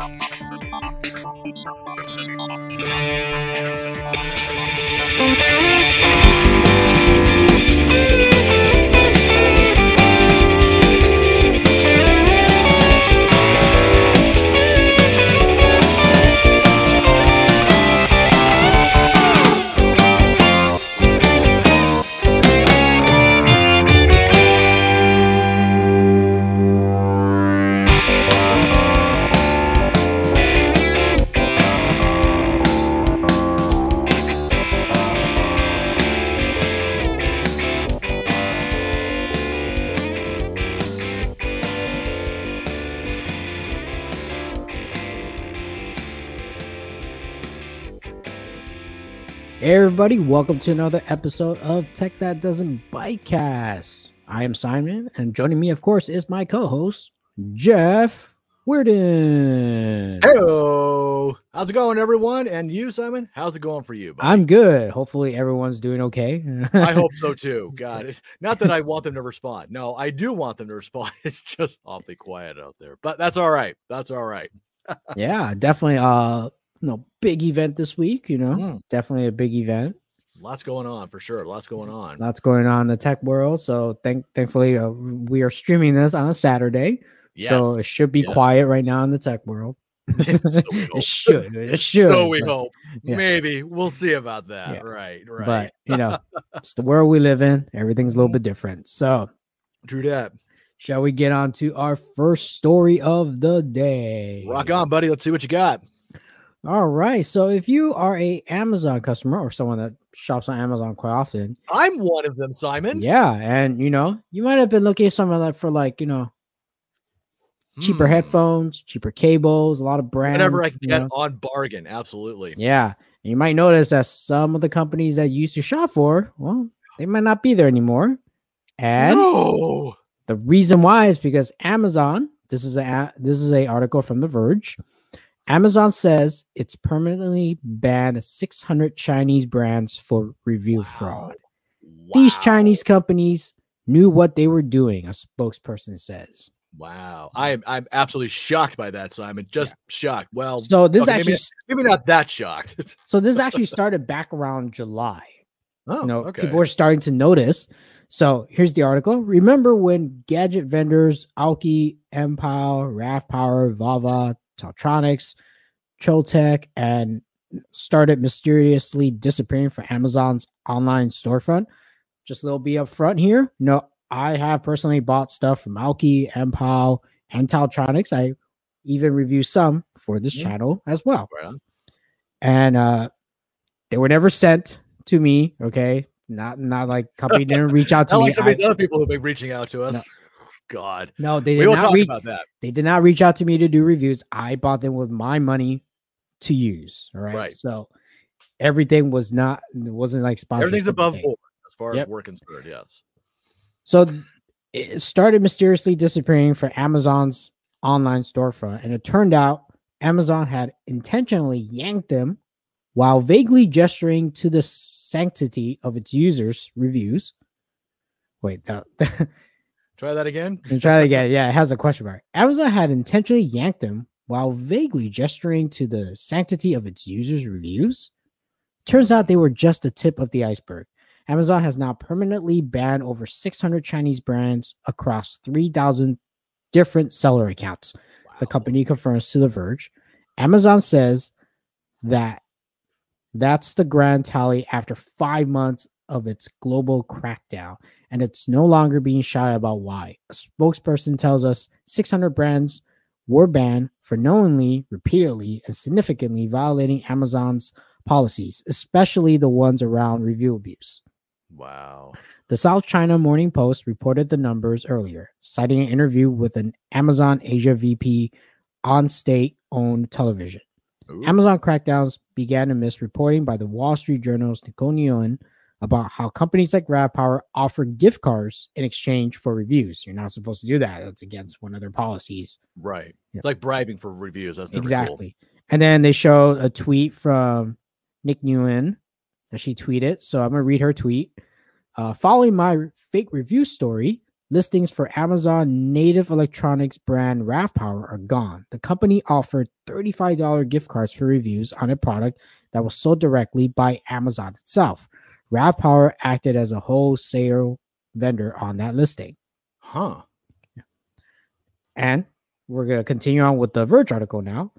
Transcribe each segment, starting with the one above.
Hey everybody, welcome to another episode of Tech That Doesn't Bite Cast. I am Simon, and joining me, of course, is my co-host, Jeff Weirden. Hello. How's it going, everyone? And you, Simon? How's it going for you? buddy? I'm good. Hopefully everyone's doing okay. I hope so too. God, it- not that I want them to respond. No, I do want them to respond. It's just awfully quiet out there, but that's all right. That's all right. yeah, definitely uh know, big event this week, you know. Mm, Definitely a big event. lots going on for sure. Lots going on. Lots going on in the tech world. So thank thankfully uh, we are streaming this on a Saturday. Yes. So it should be Yeah. quiet right now in the tech world. So it should. It should. So we but- hope. yeah. Maybe we'll see about that. Yeah. Right. Right. But you know, it's the world we live in. Everything's a little bit different. So True that. shall we get on to our first story of the day? Rock on, buddy. Let's see what you got. All right. So if you are a Amazon customer or someone that shops on Amazon quite often, I'm one of them, Simon. yeah, and you know, you might have been looking at something like for like, you know, cheaper Hmm. headphones, cheaper cables, a lot of brands. Whatever I can get know. on bargain. Absolutely. Yeah. And you might notice that some of the companies that you used to shop for, well, they might not be there anymore. And no. the reason why is because Amazon, this is a this is a article from The Verge. Amazon says it's permanently banned 600 Chinese brands for review fraud. These Chinese companies knew what they were doing, a spokesperson says. Wow, I am I'm absolutely shocked by that, Simon. Just shocked. Well, So this okay, actually maybe, maybe not that shocked. so this actually started back around July. oh, you know, okay. people are starting to notice. So here's the article. Remember when gadget vendors Aukey, Mpow, RAV Power, Vava, TaoTronics, Choetech, and started mysteriously disappearing from Amazon's online storefront? Just a little be upfront here. No, I have personally bought stuff from Aukey, Mpow, and TaoTronics. I even review some for this Mhm. channel as well Right and uh they were never sent to me okay not not like company didn't reach out to me like some of these other people who've been reaching out to us. God, no they we did will not talk reach about that. they did not reach out to me to do reviews i bought them with my money to use all right, Right. so everything was not it wasn't like sponsored Everything's above board as far Yep. as we're concerned. Yes. So it started mysteriously disappearing from Amazon's online storefront, and it turned out Amazon had intentionally yanked them while vaguely gesturing to the sanctity of its users' reviews. Wait, that, Try that again. try that again. Yeah, it has a question mark. Amazon had intentionally yanked them while vaguely gesturing to the sanctity of its users' reviews. Turns out they were just the tip of the iceberg. Amazon has now permanently banned over 600 Chinese brands across 3,000 different seller accounts. The company confirms to The Verge. Amazon says that that's the grand tally after five months of its global crackdown, and it's no longer being shy about why. A spokesperson tells us 600 brands were banned for knowingly, repeatedly, and significantly violating Amazon's policies, especially the ones around review abuse. Wow. The South China Morning Post reported the numbers earlier, citing an interview with an Amazon Asia VP on state owned television. Ooh. Amazon crackdowns began amidst reporting by the Wall Street Journal's Nicole Nguyen about how companies like RavPower offer gift cards in exchange for reviews. You're not supposed to do that. That's against one of their policies. Right. Yeah. Like bribing for reviews. That's never cool. exactly. And then they show a tweet from Nick Nguyen that she tweeted. So I'm gonna read her tweet. Uh, following my fake review story, listings for Amazon native electronics brand RAV Power are gone. The company offered $35 gift cards for reviews on a product that was sold directly by Amazon itself. RAV Power acted as a wholesale vendor on that listing. Huh. And we're going to continue on with the Verge article now.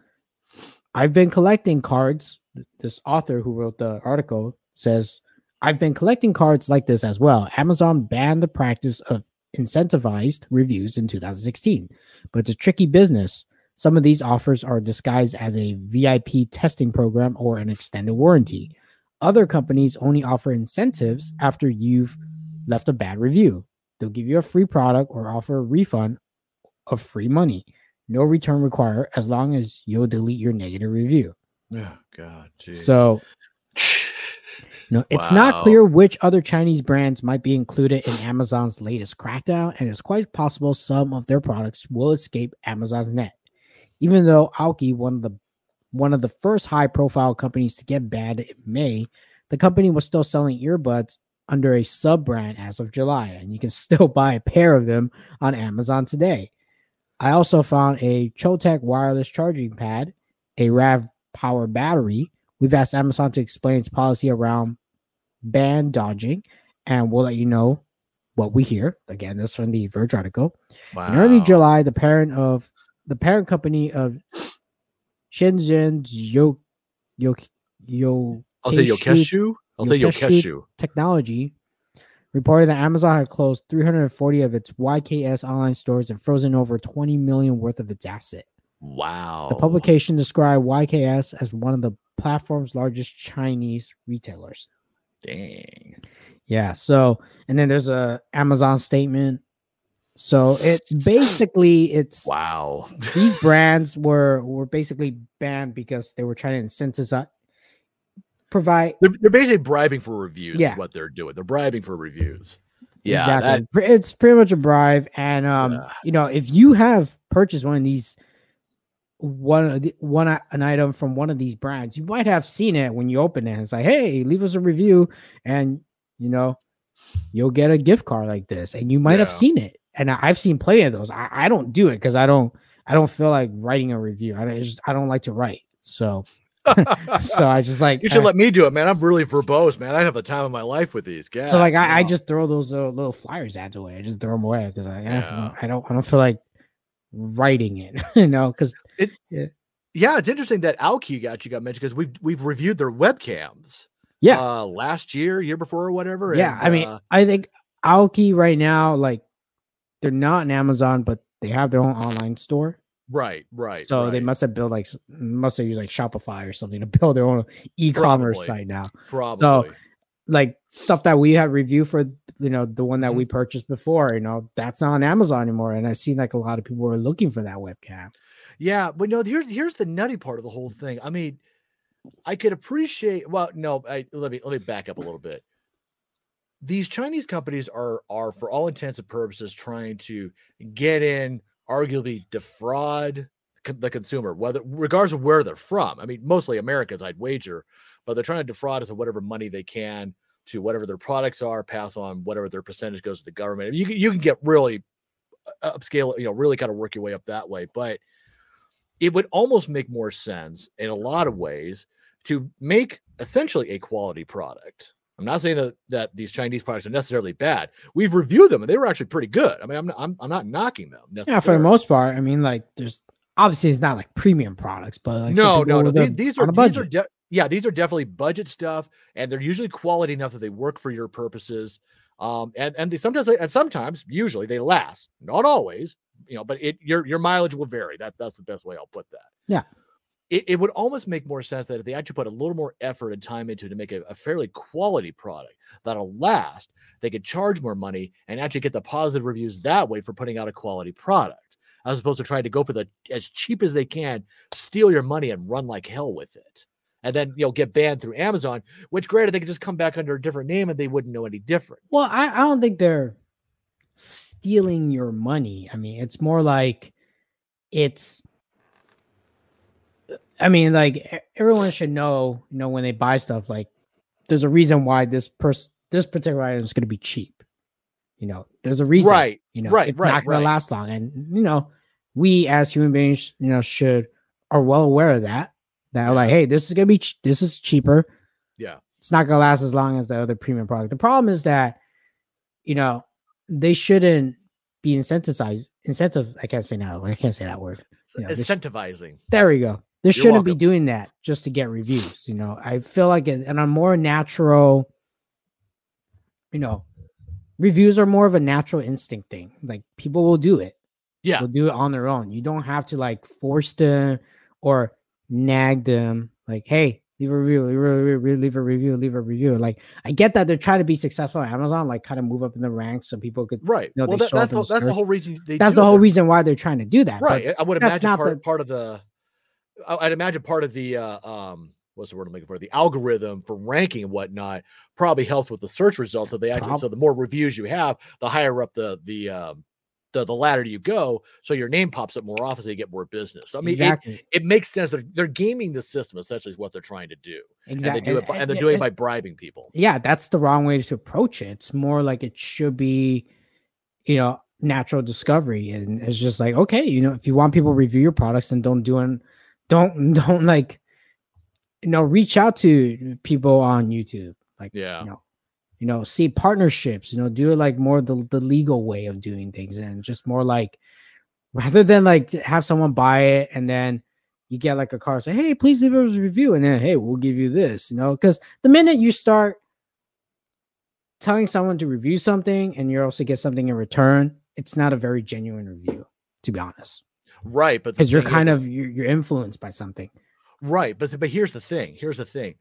I've been collecting cards. This author who wrote the article says, I've been collecting cards like this as well. Amazon banned the practice of incentivized reviews in 2016, but it's a tricky business. Some of these offers are disguised as a VIP testing program or an extended warranty. Other companies only offer incentives after you've left a bad review. They'll give you a free product or offer a refund of free money. No return required as long as you'll delete your negative review. Oh God. Geez. So no, it's not clear which other Chinese brands might be included in Amazon's latest crackdown, and it's quite possible some of their products will escape Amazon's net. Even though Aukey, one of the one of the first high-profile companies to get banned in May, the company was still selling earbuds under a sub-brand as of July, and you can still buy a pair of them on Amazon today. I also found a Choetech wireless charging pad, a RAV power battery. We've asked Amazon to explain its policy around ban dodging, and we'll let you know what we hear. Again, this from the Verge article. In early July, the parent of the parent company of Shenzhen Yo Yo Yo I'll say Youkeshu. I'll say. Youkeshu. Technology reported that Amazon had closed 340 of its YKS online stores and frozen over 20 million worth of its asset. Wow. The publication described YKS as one of the platform's largest Chinese retailers. Dang. Yeah. So, and then there's a Amazon statement. So it basically it's Wow. these brands were were basically banned because they were trying to incentivize provide They're, they're basically bribing for reviews. Yeah. Is what they're doing. They're bribing for reviews. Yeah. exactly. that- It's pretty much a bribe, and um, Yeah. you know, if you have purchased one of these, one of the, one an item from one of these brands, you might have seen it when you open it. It's like, hey, leave us a review, and you know, you'll get a gift card like this, and you might have seen it. And I, I've seen plenty of those. I, I don't do it because I don't, I don't feel like writing a review. I don't- just, I don't like to write, so so I just like you should uh, let me do it, man. I'm really verbose, man. I have the time of my life with these guys. So like I, I just throw those uh, little flyers ads away. I just throw them away because I, Yeah. I don't I don't feel like writing it, you know. Because it yeah, it's interesting that Aukey got you got mentioned because we've we've reviewed their webcams. yeah, uh, last year, year before, or whatever. yeah. and, I mean, uh, I think Aukey right now, like they're not on Amazon, but they have their own online store. right, right. So they must have built like must have used like Shopify or something to build their own e-commerce Probably. site now. probably. So Like stuff that we had reviewed for you know the one that Mhm. we purchased before, you know, that's not on Amazon anymore. And I seen like a lot of people were looking for that webcam. Yeah, but no, here's here's the nutty part of the whole thing. I mean, I could appreciate. Well, no, I, let me let me back up a little bit. These Chinese companies are are for all intents and purposes trying to get in, arguably defraud the consumer, whether regardless of where they're from. I mean, mostly Americans, I'd wager, but they're trying to defraud us of whatever money they can to whatever their products are, pass on whatever their percentage goes to the government. You can, you can get really uh, upscale, you know, really kind of work your way up that way, but it would almost make more sense in a lot of ways to make essentially a quality product. I'm not saying that that these Chinese products are necessarily bad. We've reviewed them and they were actually pretty good. I mean, I'm not, I'm, I'm not knocking them. Yeah, for the most part. I mean, like there's obviously it's not like premium products, but like no, no, no. These, these are these are de- yeah, these are definitely budget stuff, and they're usually quality enough that they work for your purposes. Um, and and they sometimes they, and sometimes usually they last, not always, you know, but it your your mileage will vary. That that's the best way I'll put that. Yeah. It, it would almost make more sense that if they actually put a little more effort and time into it to make a, a fairly quality product that'll last, they could charge more money and actually get the positive reviews that way for putting out a quality product, as opposed to trying to go for the as cheap as they can, steal your money and run like hell with it. And then you know get banned through Amazon, which granted they could just come back under a different name and they wouldn't know any different. Well, I, I don't think they're stealing your money. I mean, it's more like it's. I mean, like everyone should know, you know, when they buy stuff, like there's a reason why this person, this particular item is going to be cheap. You know, there's a reason. Right. You know, right, it's right, not gonna last long. And you know, we as human beings, you know, should are well aware of that. That Yeah. like, hey, this is gonna be ch- this is cheaper. Yeah. It's not gonna last as long as the other premium product. The problem is that, you know, they shouldn't be incentivized. Incentive. I can't say now. I can't say that word. You know, Incentivizing. there we go. They You're shouldn't be doing that just to get reviews. You know, I feel like it, and a more natural, you know, reviews are more of a natural instinct thing. Like people will do it. Yeah. They'll do it on their own. You don't have to like force them or nag them. Like, hey, leave a review, leave a review, leave a review, leave a review. Like, I get that they're trying to be successful on Amazon, like kind of move up in the ranks so people could. Right. No, well, they that, that's, the, that's the whole reason they That's the whole reason why they're trying to do that. Right. I would that's imagine not part, the- part of the I'd imagine part of the uh, um what's the word I'm looking for? The algorithm for ranking and whatnot probably helps with the search results. So they actually so the more reviews you have, the higher up the the um the, the ladder you go, so your name pops up more often, so you get more business. I mean, it, exactly. it makes sense. They're they're gaming the system essentially is what they're trying to do, exactly. and they do it, by, and they're doing it by bribing people. yeah, that's the wrong way to approach it. It's more like it should be, you know, natural discovery. And it's just like, okay, you know, if you want people to review your products, then don't do it. Don't don't like, you know, reach out to people on YouTube. Like, Yeah. you know, you know, see partnerships, you know, do it like more the, the legal way of doing things and just more like rather than like have someone buy it and then you get like a car say, hey, please leave us a review, and then hey, we'll give you this, you know, because the minute you start telling someone to review something and you also get something in return, it's not a very genuine review, to be honest. Right, but Because you're kind is- of you're, you're influenced by something. Right, but but here's the thing. Here's the thing.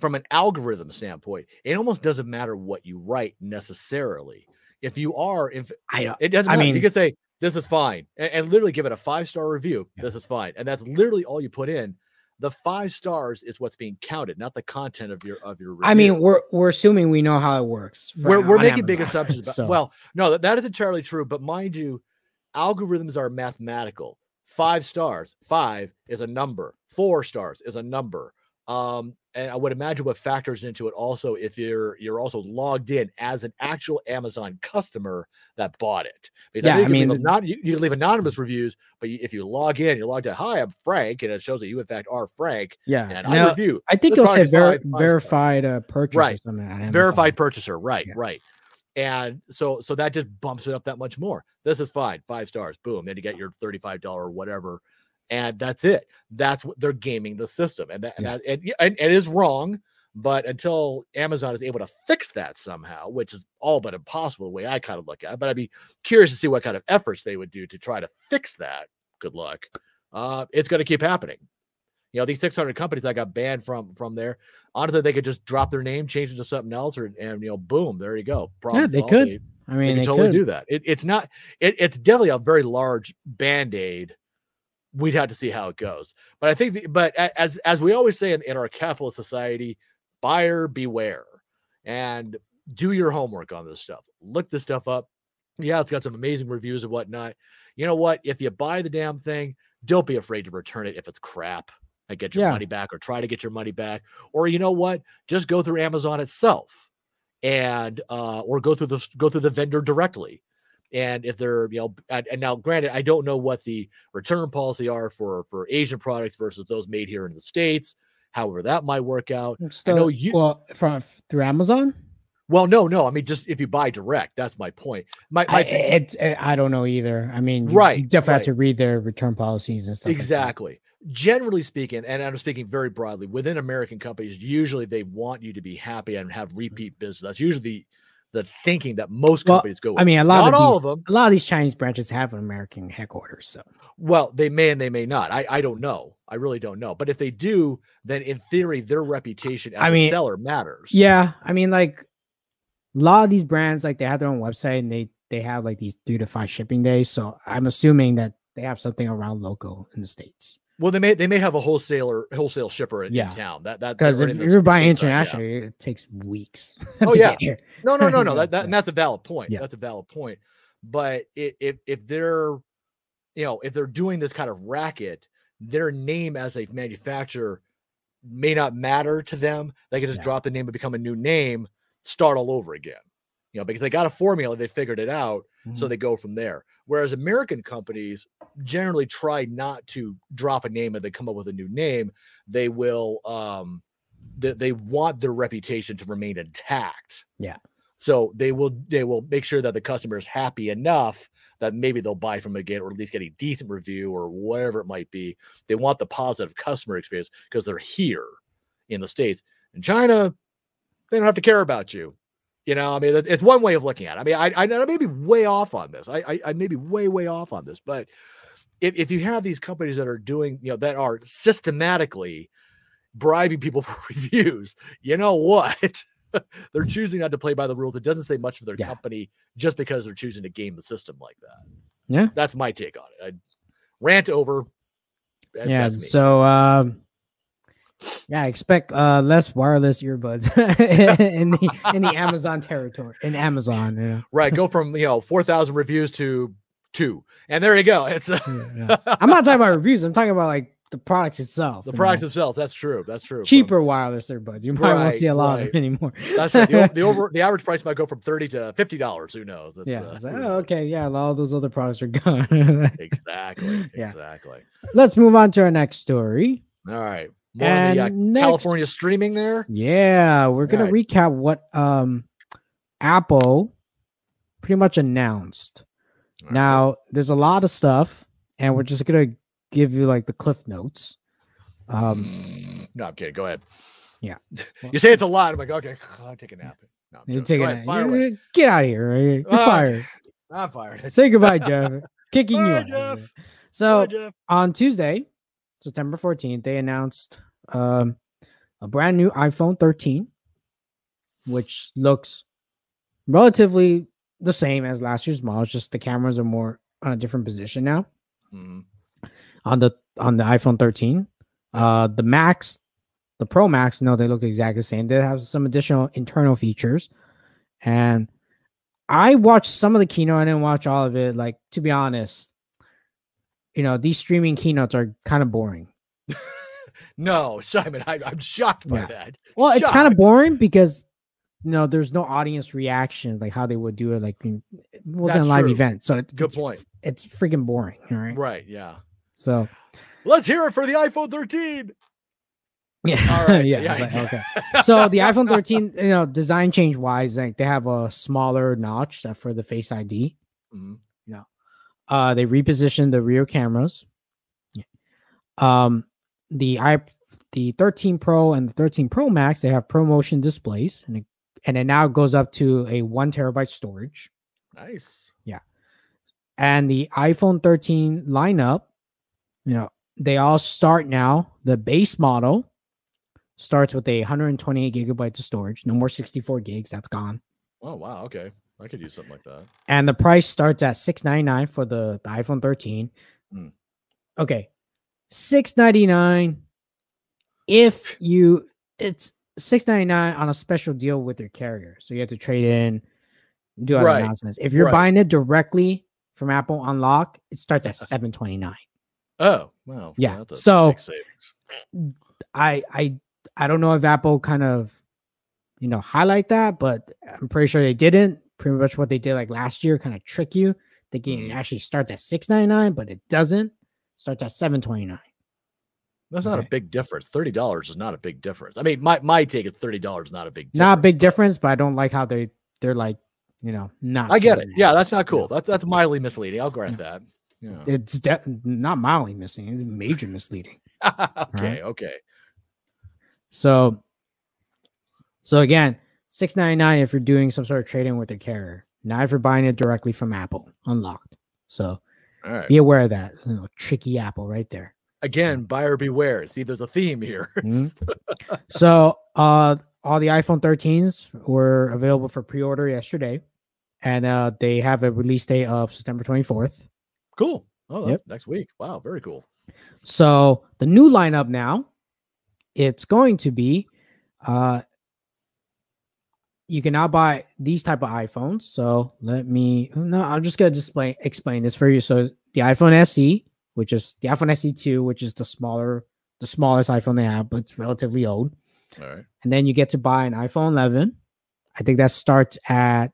From an algorithm standpoint, it almost doesn't matter what you write necessarily. If you are, if I don't it doesn't I matter, mean- you could say this is fine and, and literally give it a five star review. Yeah. This is fine, and that's literally all you put in. The five stars is what's being counted, not the content of your of your. Review. I mean, we're we're assuming we know how it works. we're, we're making big assumptions about So, well no that, that is entirely true but mind you algorithms are mathematical. Five stars five is a number. Four stars is a number. Um and i would imagine what factors into it also if you're you're also logged in as an actual amazon customer that bought it. Because Yeah, I, I mean, not you, you leave anonymous reviews but you, if you log in you're logged in hi i'm frank and it shows that you in fact are frank yeah, and and i review. I think it'll say ver- verified uh, purchase Right. verified purchaser. Right Yeah. right and so so that just bumps it up that much more. This is fine five stars boom then you get your $35 whatever and that's it. That's what they're gaming the system and that, and, Yeah. that and, and it is wrong but until amazon is able to fix that somehow which is all but impossible the way i kind of look at it but i'd be curious to see what kind of efforts they would do to try to fix that. Good luck. Uh it's going to keep happening you know these 600 companies that got banned from from there honestly they could just drop their name change it to something else or and you know boom there you go Problem they solved. could. they, I they mean, can they totally could. do that. It, it's not it, it's definitely a very large band-aid. We'd have to see how it goes. But i think the, but as as we always say in, in our capitalist society buyer beware and do your homework on this stuff. Look this stuff up. Yeah it's got some amazing reviews and whatnot. You know what? If you buy the damn thing don't be afraid to return it if it's crap and get your Yeah. money back or try to get your money back or you know what just go through amazon itself and uh or go through the go through the vendor directly and if they're you know and, and now granted i don't know what the return policy are for for asian products versus those made here in the states however that might work out Still, know you- well from through Amazon. Well no no i mean just if you buy direct that's my point my, my I, it's I don't know either. I mean, you- Right, You definitely have to read their return policies and stuff. like that. exactly generally speaking and i'm speaking very broadly within american companies usually they want you to be happy and have mm-hmm. repeat business that's usually the the thinking that most Well, companies go with. I mean, a lot not of all of them a lot of these Chinese branches have an American headquarters. So Well, they may and they may not. I, I don't know. I really don't know. But if they do, then in theory, their reputation as I a mean, seller matters. yeah, I mean, like a lot of these brands, like they have their own website and they they have like these three to five shipping days. So I'm assuming that they have something around local in the states. Well, they may they may have a wholesaler wholesale shipper in, Yeah. in town. That that Because if you're buying stateside, yeah. international, it takes weeks. Oh, yeah. No, no, no, no. That, that and that's a valid point. Yeah. That's a valid point. But i- if if they're you know if they're doing this kind of racket, their name as a manufacturer may not matter to them. They can just Yeah. drop the name and become a new name, start all over again. you know, because they got a formula, they figured it out, so Mhm. they go from there. Whereas American companies generally try not to drop a name and they come up with a new name. They will um they, they want their reputation to remain intact. Yeah. So they will they will make sure that the customer is happy enough that maybe they'll buy from again or at least get a decent review or whatever it might be. They want the positive customer experience because they're here in the States. In China, they don't have to care about you. You know, I mean, it's one way of looking at it. I mean, I, I, I may be way off on this. I, I, I may be way, way off on this, but if, if you have these companies that are doing, you know, that are systematically bribing people for reviews, you know what? they're choosing not to play by the rules. It doesn't say much for their Yeah. company just because they're choosing to game the system like that. Yeah. That's my take on it. I rant over. That- yeah. So um yeah, expect uh less wireless earbuds in the in the Amazon territory. In Amazon, yeah. right. Go from, you know, 4,000 reviews to two. And there you go. It's Yeah, yeah. I'm not talking about reviews. I'm talking about like the products itself. the products know. themiselves. That's true. That's true. From- cheaper wireless earbuds. You probably won't see a lot right. of them anymore. That's right. The, the over the average price might go from 30 to $50. Who knows? That's, yeah. uh, like, oh, okay. Yeah. All those other products are gone. Exactly. Yeah. Exactly. Let's move on to our next story. All right. More on the uh, And next- California streaming there. Yeah, we're gonna recap what um Apple pretty much announced. All right. Now, there's a lot of stuff, and we're just gonna give you like the cliff notes. Um, no, I'm kidding. Go ahead. Yeah. you say it's a lot. I'm like, okay, I'll take a nap. No, you're taking ahead, You- Get out of here! You're Ah, fired. I'm fired. Say goodbye, Jeff. Kicking you Bye, out. Jeff. So Bye, Jeff. on Tuesday, September 14th, they announced um, a brand new iPhone 13, which looks relatively the same as last year's model. It's just the cameras are more on a different position now Mhm. on the on the iPhone 13. Uh, the Max, the Pro Max, no, they look exactly the same. They have some additional internal features, and I watched some of the keynote. I didn't watch all of it. Like to be honest, you know, these streaming keynotes are kind of boring. No, Simon, I, I'm shocked by Yeah. that. Well, it's kind of boring because you know there's no audience reaction like how they would do it. Like it wasn't That's a live true. event, so it, Good it's, point. It's freaking boring, all right? Right. Yeah. So Let's hear it for the iPhone 13. yeah, All right. yeah. it's like, okay. So the iPhone 13, you know, design change wise, like they have a smaller notch for the Face ID. Mhm. Uh, they repositioned the rear cameras. Um, the i the 13 Pro and the 13 Pro Max they have ProMotion displays, and it, and it now goes up to a one terabyte storage. Nice. Yeah. And the iPhone 13 lineup, you know, they all start now. The base model starts with a 128 gigabytes of storage, no more 64 gigs. That's gone. Oh wow. Okay. I could use something like that. and the price starts at 699 for the, the iphone 13 Mm. okay 699 if you it's 699 on a special deal with your carrier so you have to trade in do other Right. nonsense if you're Right. buying it directly from apple unlock it starts at 729 Oh wow. Yeah, so- i i i don't know if apple kind of you know highlight that but i'm pretty sure they didn't pretty much what they did like last year kind of trick you thinking it Mhm. actually starts at 699 but it doesn't starts at 729 That's not a big difference. Thirty dollars is not a big difference. I mean, my my take is thirty dollars is not a big. not a big difference but i don't like how they they're like you know not I get it. that. Yeah, that's not cool. That's that's mildly misleading. I'll grant that. Yeah. it's de- not mildly misleading it's major misleading okay. Okay. so so again 699 if you're doing some sort of trading with the carrier not if you're buying it directly from apple unlocked so All right. be aware of that you know, tricky apple right there Again, buyer beware. See, there's a theme here. Mhm. so uh all the iphone 13s were available for pre-order yesterday and uh they have a release date of september 24th cool. Oh, Yep. next week. Wow, very cool. so the new lineup now it's going to be uh you can now buy these type of iPhones. So let me no, I'm just gonna display explain this for you. So the iPhone SE, which is the iPhone SE2, which is the smaller, the smallest iPhone they have, but it's relatively old. All right. And then you get to buy an iPhone 11. I think that starts at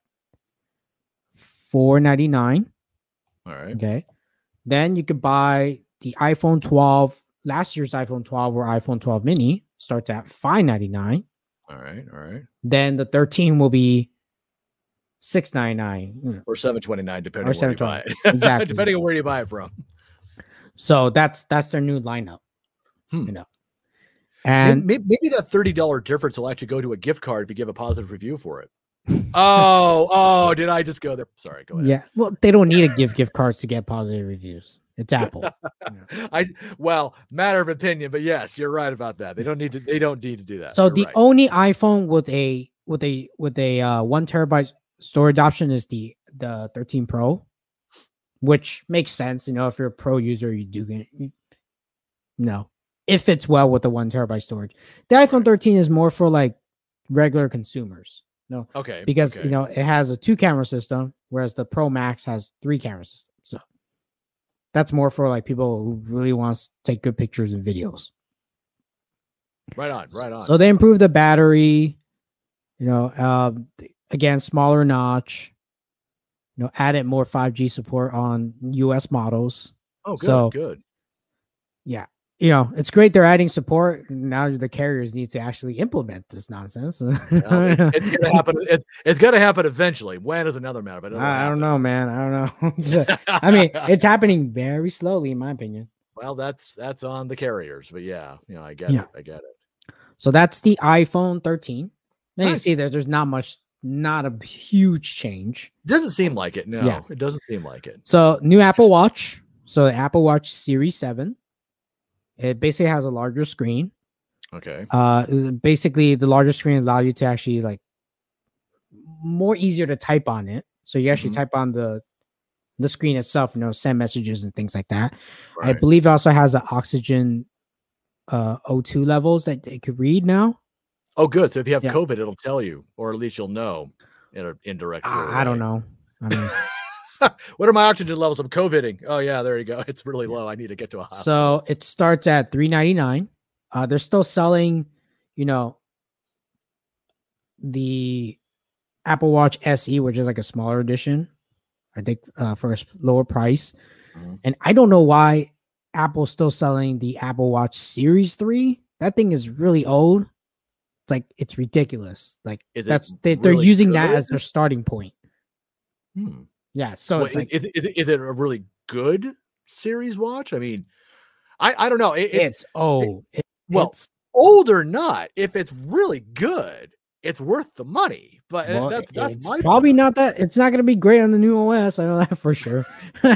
four ninety nine. All right. Okay. Then you could buy the iPhone 12. Last year's iPhone 12 or iPhone 12 mini starts at 599. All right. All right. Then the 13 will be 699. Or 729, depending Or on where you buy it. exactly. depending on where you buy it from. So that's that's their new lineup. Hmm. You know. And And maybe, maybe that $30 difference will actually go to a gift card if you give a positive review for it. oh, oh, did I just go there? Sorry, go ahead. yeah, well, they don't need to give gift cards to get positive reviews. It's Apple. I well, matter of opinion, but yes, you're right about that. They don't need to they don't need to do that. So You're the right. only iPhone with a with a with a uh, one terabyte storage option is the the 13 Pro, which makes sense. You know, if you're a pro user, you do get you- no. It fits well with the one terabyte storage. The iPhone 13 is more for like regular consumers. No, okay because okay. you know it has a two camera system, whereas the Pro Max has three camera systems. So that's more for like people who really want to take good pictures and videos. right on, right on. So they improved the battery, you know, th- again, smaller notch, you know, added more 5G support on US models. oh, good, so- good. You know, it's great they're adding support. Now the carriers need to actually implement this nonsense. Well, it- it's gonna happen. It's it's gonna happen eventually. When is another matter, but I, I don't know, man. I don't know. Uh, I mean, it's happening very slowly, in my opinion. well, that's that's on the carriers, but yeah, you know, I get Yeah. it. I get it. So that's the iPhone 13. Now you see there, there's not much, not a huge change. Doesn't seem like it. No, Yeah. it doesn't seem like it. So new Apple Watch. So the Apple Watch Series 7. It basically has a larger screen. Okay. Uh basically the larger screen allow you to actually like more easier to type on it. So you actually Mhm. type on the the screen itself, you know, send messages and things like that. I believe it also has the oxygen uh O2 levels that it could read now. Oh, good. So if you have Yeah. COVID, it'll tell you, or at least you'll know in an indirect. I, I don't know. I mean what are my oxygen levels? I'm COVIDing. Oh yeah, there you go. It's really low. I need to get to a hospital. So it starts at three ninety nine. Uh, they're still selling, you know, the Apple Watch SE, which is like a smaller edition. I think uh, for a lower price, Mhm. and I don't know why Apple's still selling the Apple Watch Series Three. That thing is really old. It's like it's ridiculous. Like Is that's they, they're really using that as their starting point. Hmm. Yeah, so Well, it's is- like is, it- is, it- is it a really good series watch? I mean, I, I don't know. It, it- it's old. It- well, it's- old or not, if it's really good, it's worth the money. But uh, well, that's that's probably point. not that. It's not going to be great on the new OS. I know that for sure.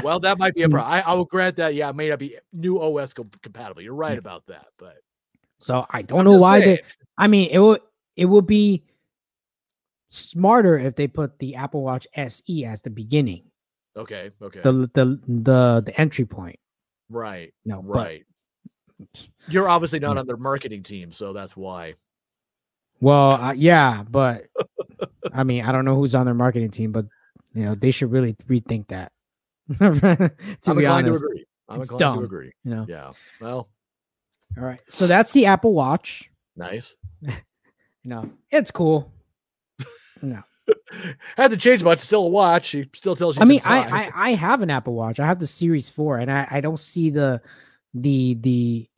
Well, that might be a problem. I, I will grant that. Yeah, it may not be new OS com- compatible. You're right Yeah. about that. But So I don't I'm know why saying. they. I mean, it would it would be smarter if they put the Apple Watch SE as the beginning, Okay. Okay. the the the the entry point. right. No, but- Right. You're obviously not on their marketing team, so that's why. Well, uh, yeah, but I mean, I don't know who's on their marketing team, but you know, they should really rethink that. to I'm be honest, to agree. I'm it's dumb. to agree. you know. Yeah. Well, All right, so that's the Apple Watch. nice. No, it's cool. No, Hasn't changed much. Still a watch. He still tells you. I mean. I, I I have an Apple Watch. I have the Series Four, and I I don't see the the the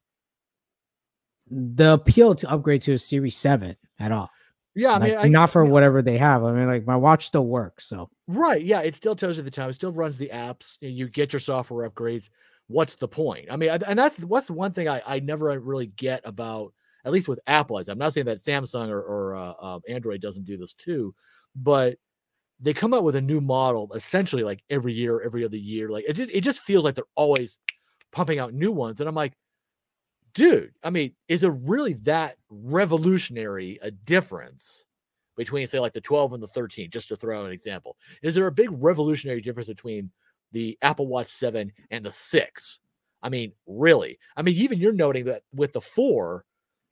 the appeal to upgrade to a Series Seven at all. yeah. I like, mean, I, not for yeah, whatever they have. I mean, like my watch still works. So right. Yeah. It still tells you the time. It still runs the apps. and You get your software upgrades. What's the point? I mean, and that's what's the one thing I I never really get about at least with Apple. I'm not saying that Samsung or, or uh, uh, Android doesn't do this too, but they come out with a new model essentially like every year, every other year. Like it just it just feels like they're always pumping out new ones, and I'm like, dude. I mean, is it really that revolutionary a difference between say like the 12 and the 13? Just to throw out an example, is there a big revolutionary difference between the Apple Watch 7 and the 6? I mean, really? I mean, even you're noting that with the four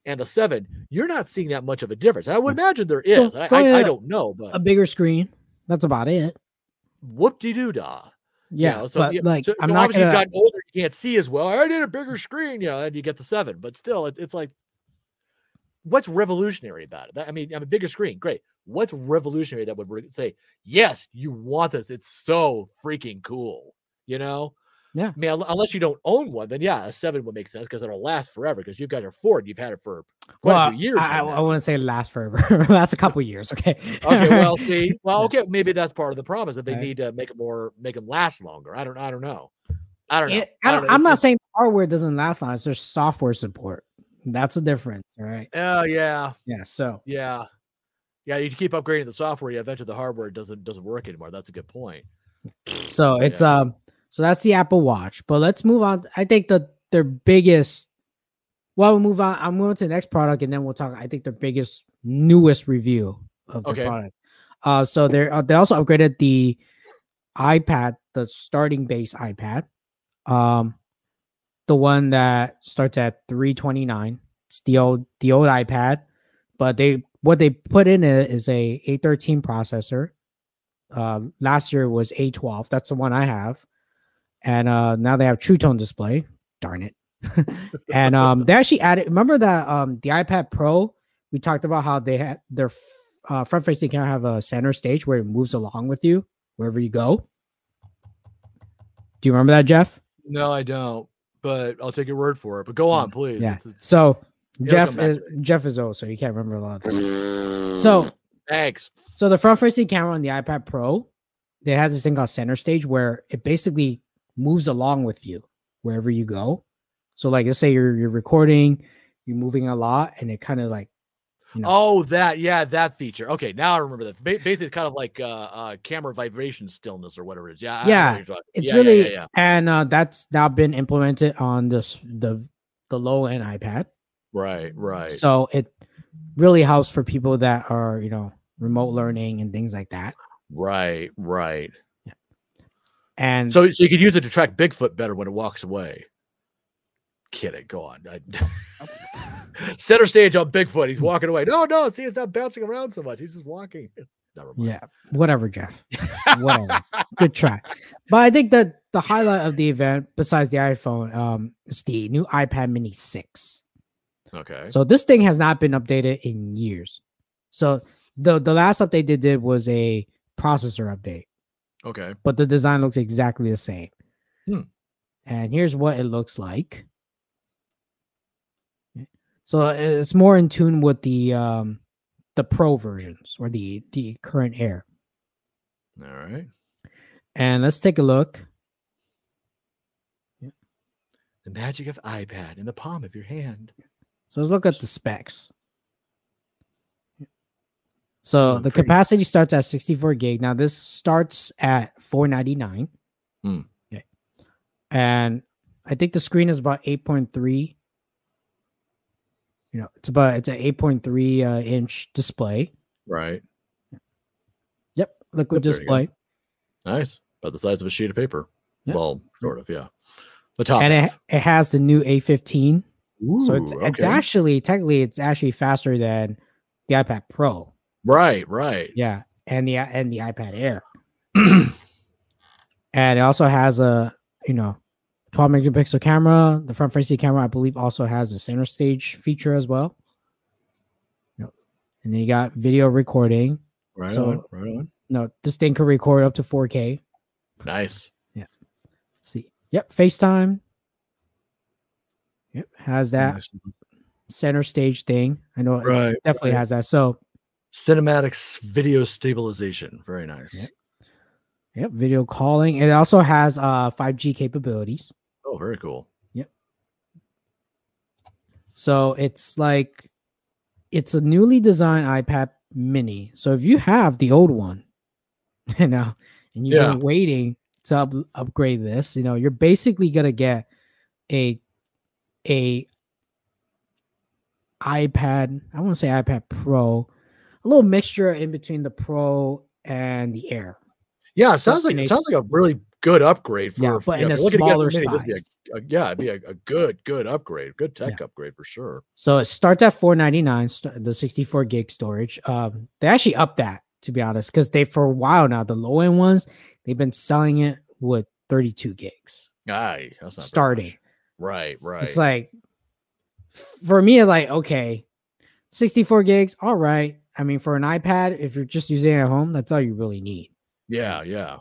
and the seven, you're not seeing that much of a difference. I would imagine there is. Mm. So- I, so, I, I don't know, but a bigger screen. That's about it. whoop de doo dah. Yeah, but yeah, like so, I'm you know, not obviously gonna. you've gotten older, you can't see as well. I did a bigger screen, yeah, and you get the seven, but still, it, it's like what's revolutionary about it? I mean, I'm a bigger screen, great. What's revolutionary that would re- say, yes, you want this? It's so freaking cool, you know? Yeah. I mean, unless you don't own one, then yeah, a seven would make sense because it'll last forever. Because you've got your Ford, you've had it for quite well, a few years. I, I. I wouldn't say last forever. That's a couple years. Okay. okay, well, see, well, okay, maybe that's part of the problem is that they Right. need to make it more, make them last longer. I don't, I don't know. I don't know. It- I don't, I am not saying hardware doesn't last long. It's just software support. That's a difference. Right. Oh yeah, Yeah. So yeah, yeah. You keep upgrading the software, yeah, eventually the hardware doesn't doesn't work anymore. That's a good point. so it's Yeah. um so that's the Apple Watch. But let's move on. I think the their biggest well, we'll move on. I'm moving to the next product and then we'll talk. I think their biggest newest review of the Okay. product. Uh so they're uh, they also upgraded the iPad, the starting base iPad. Um the one that starts at 329. It's the old the old iPad, but they what they put in it is a A13 processor. Um, last year was A12. That's the one I have, and uh, now they have True Tone display. Darn it! and um, they actually added. Remember that um, the iPad Pro? We talked about how they had their uh, front facing camera have a center stage where it moves along with you wherever you go. Do you remember that, Jeff? No, I don't. But I'll take your word for it. But go on, please. Yeah. It's- it's- So Jeff is Jeff is old, so you can't remember a lot. Of things. So Thanks. so the front facing camera on the iPad Pro, they have this thing called center stage where it basically moves along with you wherever you go. So like let's say you're you're recording, you're moving a lot, and it kind of like you know Oh, that yeah, that feature. Okay, now I remember that. Basically, it's kind of like uh, uh, camera vibration stillness or whatever it is. Yeah, I- I know Yeah, what you're talking- it's yeah, really yeah, yeah. and uh, that's now been implemented on this the the low end iPad. right, right. So it really helps for people that are you know remote learning and things like that. Right, right. And So, so you could use it to track Bigfoot better when it walks away. Kidding. Go on. I- Center stage on Bigfoot. He's walking away. No, no. See, it's not bouncing around so much. He's just walking. Never mind. yeah, whatever, Jeff. whatever. Good try. But I think that the highlight of the event, besides the iPhone, um, is the new iPad Mini 6. Okay. So this thing has not been updated in years. So the the last update they did was a processor update, Okay. but the design looks exactly the same. Hmm. And here's what it looks like. So it's more in tune with the um the pro versions or the the current Air. All right. And let's take a look. The magic of iPad in the palm of your hand. So let's look at the specs. So Oh, the capacity starts at 64 gig. Now this starts at 499. Hmm. Okay. And I think the screen is about 8.3. You know, it's about it's an 8.3 uh, inch display. Right. Yep, liquid Yep, there you go. display. Nice. About the size of a sheet of paper. Yeah. Well, sort of. Yeah. The top. and it, it has the new A15. so it's Ooh, it's actually technically it's actually faster than the iPad Pro. Right. Right. Yeah, and the and the iPad Air. and it also has a you know 12 megapixel camera. The front facing camera, I believe, also has a center stage feature as well. Yep. And then you got video recording. Right. So- on. Right on. No, this thing can record up to 4K. Nice. Yeah. See, yep, FaceTime. Yep, has that Nice. center stage thing. I know it Right. definitely right. has that. So, Cinematics video stabilization. Very nice. yep, video calling. It also has uh 5G capabilities. Oh, very cool. Yep. So it's like it's a newly designed iPad mini. So if you have the old one, you know, and you've Yeah. been waiting to up- upgrade this, you know, you're basically gonna get a a iPad, I want to say iPad Pro, a little mixture in between the Pro and the Air. Yeah, sounds like it sounds like a really good upgrade for. Yeah, but you in a if you're looking to get smaller the mini, this size. be a- a- yeah, it'd be a, a good, good upgrade, good tech upgrade for sure. So it starts at 499, the 64 gig storage. Um, they actually upped that to be honest, because they for a while now, the low end ones, they've been selling it with 32 gigs Aye, that's not starting. Right, right. It's like for me, like, okay, 64 gigs, all right. I mean, for an iPad, if you're just using it at home, that's all you really need. Yeah, yeah.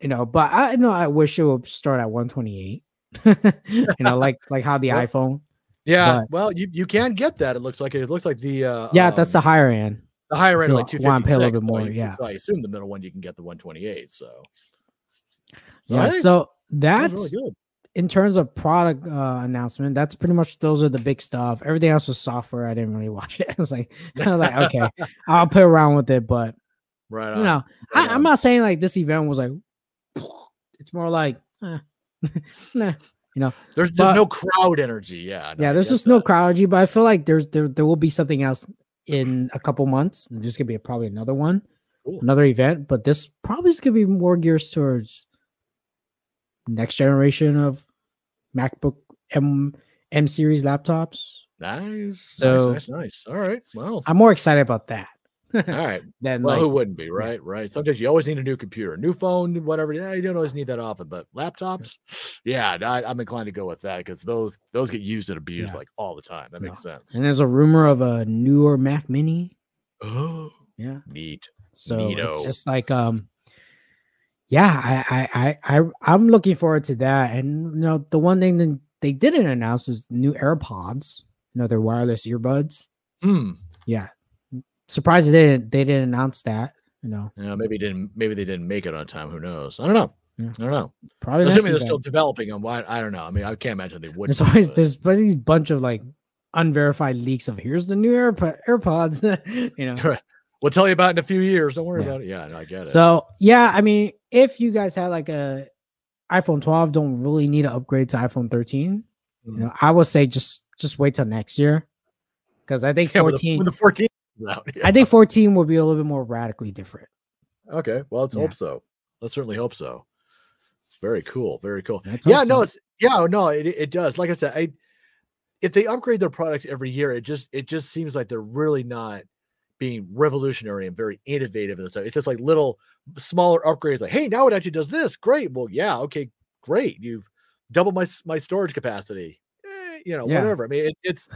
You know, but I know I wish it would start at 128. you know, like like how the Well, iPhone. Yeah, But- well, you, you can get that. It looks like it looks like the uh, Yeah, that's the um, higher end. the higher end, like two a little bit more, yeah. I assume the middle one you can get the one twenty eight. So, so Yeah, so that's that's really good. In terms of product uh, announcement. That's pretty much those are the big stuff. Everything else was software. I didn't really watch it. I was like, I was like, okay, I'll play around with it, but Right. you know, right I, I'm not saying like this event was like. It's more like, eh, nah. You know there's there's but- no crowd energy. Yeah. no, yeah. There's just no crowd energy but I feel like there's there there will be something else in a couple months. There's gonna be probably another one, Cool. another event, but this probably is gonna be more geared towards next generation of MacBook M M series laptops. Nice. So- nice, nice, nice. All right. Well, I'm more excited about that all right. then Well, like who wouldn't be, right? Right. Sometimes you always need a new computer, new phone, whatever. Yeah, you don't always need that often, but laptops, yeah, I, I'm inclined to go with that because those those get used and abused Yeah. like all the time. That makes sense. and there's a rumor of a newer Mac Mini. Oh, Yeah. neat. So it's just like um yeah, I I I I I'm looking forward to that. And you know, the one thing that they didn't announce is new AirPods, you know, their wireless earbuds. Hmm. Yeah. Surprised they didn't they didn't announce that, you know. Yeah, maybe didn't maybe they didn't make it on time. Who knows? I don't know. Yeah. I don't know. Probably Assuming they're still developing them. Why? I don't know. I mean, I can't imagine they would. there's always there's but these bunch of like unverified leaks of here's the new AirPod AirPods, you know. We'll tell you about it in a few years. Don't worry Yeah. about it. Yeah, no, I get it. So yeah, I mean, if you guys had like a iPhone 12, don't really need to upgrade to iPhone 13. You Mhm. know, I would say just just wait till next year because I think Yeah, when the- 14. when the 14 comes out. I think 14 will be a little bit more radically different. Okay. Well, let's Yeah. hope so. Let's certainly hope so. Very cool. Very cool. Yeah, no, so. it's yeah, no, it, it does. Like I said, I if they upgrade their products every year, it just it just seems like they're really not being revolutionary and very innovative and stuff. It's just like little smaller upgrades, like, hey, now it actually does this. Great. Well, yeah, okay, great. You've doubled my my storage capacity. Eh, you know, Yeah. whatever. I mean, it, it's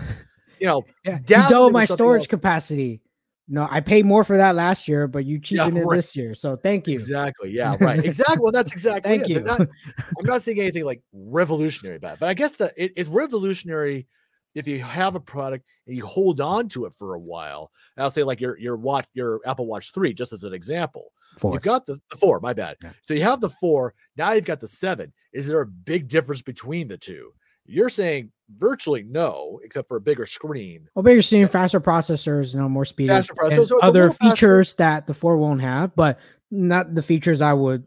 you know, yeah, you double my storage else. capacity. No, I paid more for that last year, but you cheapened it right. this year. So thank you. Exactly. Yeah. Right. Exactly. Well, that's exactly. Thank it. you. Not, I'm not saying anything like revolutionary about it, but I guess that it, it's revolutionary if you have a product and you hold on to it for a while. I'll say like your your watch, your Apple Watch three, just as an example. Four. You've got the, the four. My bad. Yeah. So you have the four. Now you've got the seven. Is there a big difference between the two? You're saying virtually no, except for a bigger screen. Well, you're seeing faster processors, you know, more speed, Faster processors, so other little faster. features that the four won't have, but not the features I would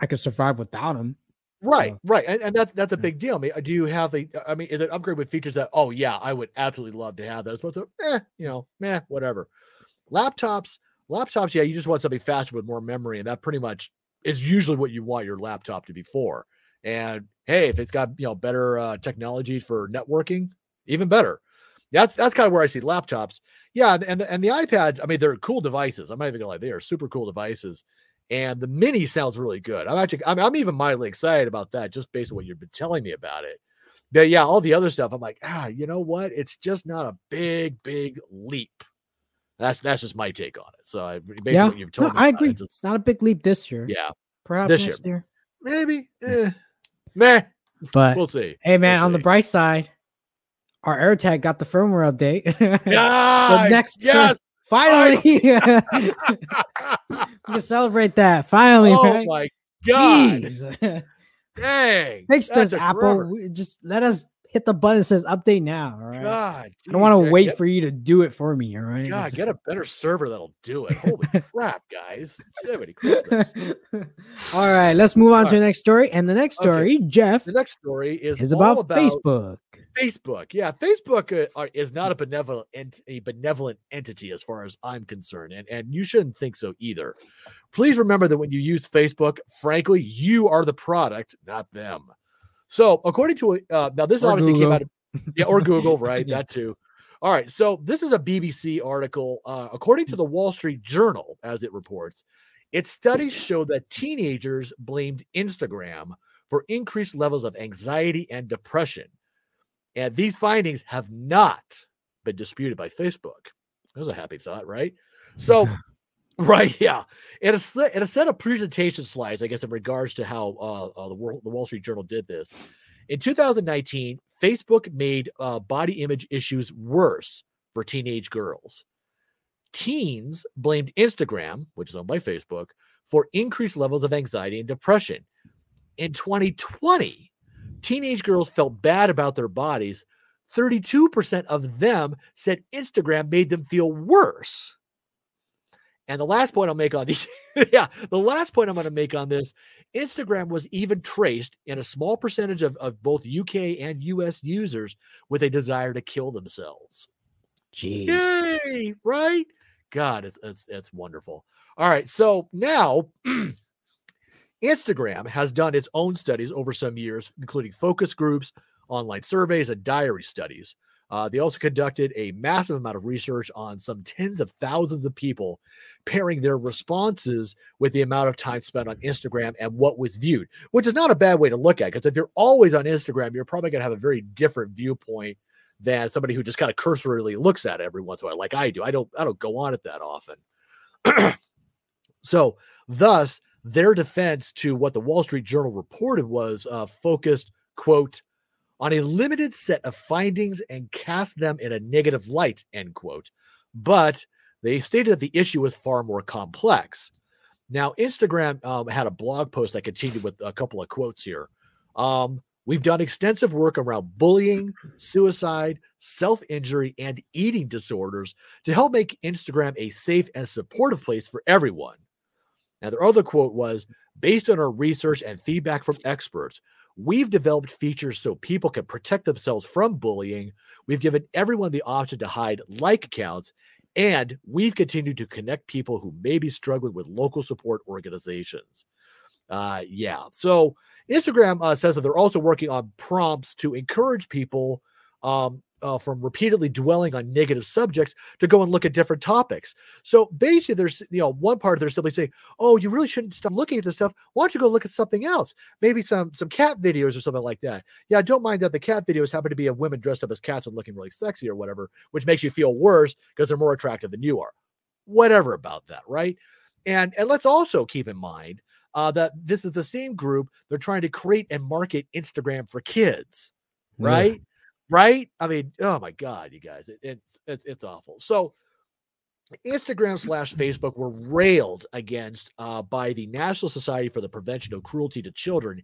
I could survive without them. Right, right, and, and that that's a big deal. I mean, uh, do you have a? I mean, is it upgrade with features that? Oh yeah, I would absolutely love to have those. But so, eh, you know, meh, whatever. Laptops, laptops, yeah, you just want something faster with more memory, and that pretty much is usually what you want your laptop to be for. And hey, if it's got you know better uh, technology for networking, even better. That's that's kind of where I see laptops. Yeah, and the, and the iPads. I mean, they're cool devices. I'm not even gonna lie, they are super cool devices. And the mini sounds really good. I'm actually, I'm, I'm even mildly excited about that just based on what you've been telling me about it. But yeah, all the other stuff, I'm like, ah, you know what? It's just not a big, big leap. That's that's just my take on it. So I on yeah, what you've told no, me, I about it, agree. just- It's not a big leap this year. yeah, perhaps this next year. year. maybe, eh, meh. But We'll see. hey, man, We'll on the bright side, our AirTag got the firmware update. Yeah, next turn- yes. Finally, we can celebrate that. Finally, oh right? my god! Jeez. Dang, Fix this, Apple. We- Just let us hit the button that says update now. All right. God, I don't want to wait get- for you to do it for me. All right. God, Just- get a better server that'll do it. Holy crap, guys! Jiminy Christmas. all right. Let's move on All to the next story. And the next Okay. story, Jeff, The next story is, is all about, Facebook. Facebook. Yeah, Facebook uh, are- is not a benevolent ent- a benevolent entity as far as I'm concerned, and and you shouldn't think so either. Please remember that when you use Facebook, frankly, you are the product, not them. So, according to uh, now, this Or obviously Google. came out of yeah, or Google, right? Yeah. That too. All right. So this is a BBC article. Uh, according to the Wall Street Journal, as it reports, its studies show that teenagers blamed Instagram for increased levels of anxiety and depression. And these findings have not been disputed by Facebook. That was a happy thought, right? So, right, yeah. And a, and a set of presentation slides, I guess, in regards to how uh, uh, the, World, the Wall Street Journal did this. In 2019, Facebook made uh, body image issues worse for teenage girls. Teens blamed Instagram, which is owned by Facebook, for increased levels of anxiety and depression. In 2020, teenage girls felt bad about their bodies. 32% of them said Instagram made them feel worse. And the last point I'll make on these, yeah, the last point I'm going to make on this Instagram was even traced in a small percentage of, of both UK and US users with a desire to kill themselves. Jeez. Yay, right? God, it's, it's, it's wonderful. All right. So now Instagram has done its own studies over some years, including focus groups, online surveys, and diary studies. Uh, they also conducted a massive amount of research on some tens of thousands of people, pairing their responses with the amount of time spent on Instagram and what was viewed, which is not a bad way to look at. Because if you're always on Instagram, you're probably going to have a very different viewpoint than somebody who just kind of cursorily looks at it every once in a while, like I do. I don't. I don't go on it that often. so, thus, their defense to what the Wall Street Journal reported was uh, focused, quote, on a limited set of findings and cast them in a negative light, end quote. But they stated that the issue was far more complex. Now, Instagram um, had a blog post that continued with a couple of quotes here. Um, We've done extensive work around bullying, suicide, self injury, and eating disorders to help make Instagram a safe and supportive place for everyone. Now, their other quote was based on our research and feedback from experts, We've developed features so people can protect themselves from bullying. We've given everyone the option to hide like accounts, and we've continued to connect people who may be struggling with local support organizations. Uh, yeah. So Instagram uh, says that they're also working on prompts to encourage people um, uh, from repeatedly dwelling on negative subjects to go and look at different topics. So basically, there's you know one part they're simply saying, "Oh, you really shouldn't stop looking at this stuff. Why don't you go look at something else? Maybe some some cat videos or something like that." Yeah, I don't mind that the cat videos happen to be of women dressed up as cats and looking really sexy or whatever, which makes you feel worse because they're more attractive than you are. Whatever about that, right? And and let's also keep in mind uh, that this is the same group they're trying to create and market Instagram for kids, right? Yeah right? I mean, oh my God, you guys, it, it's it's it's awful. So Instagram slash Facebook were railed against uh, by the National Society for the Prevention of Cruelty to Children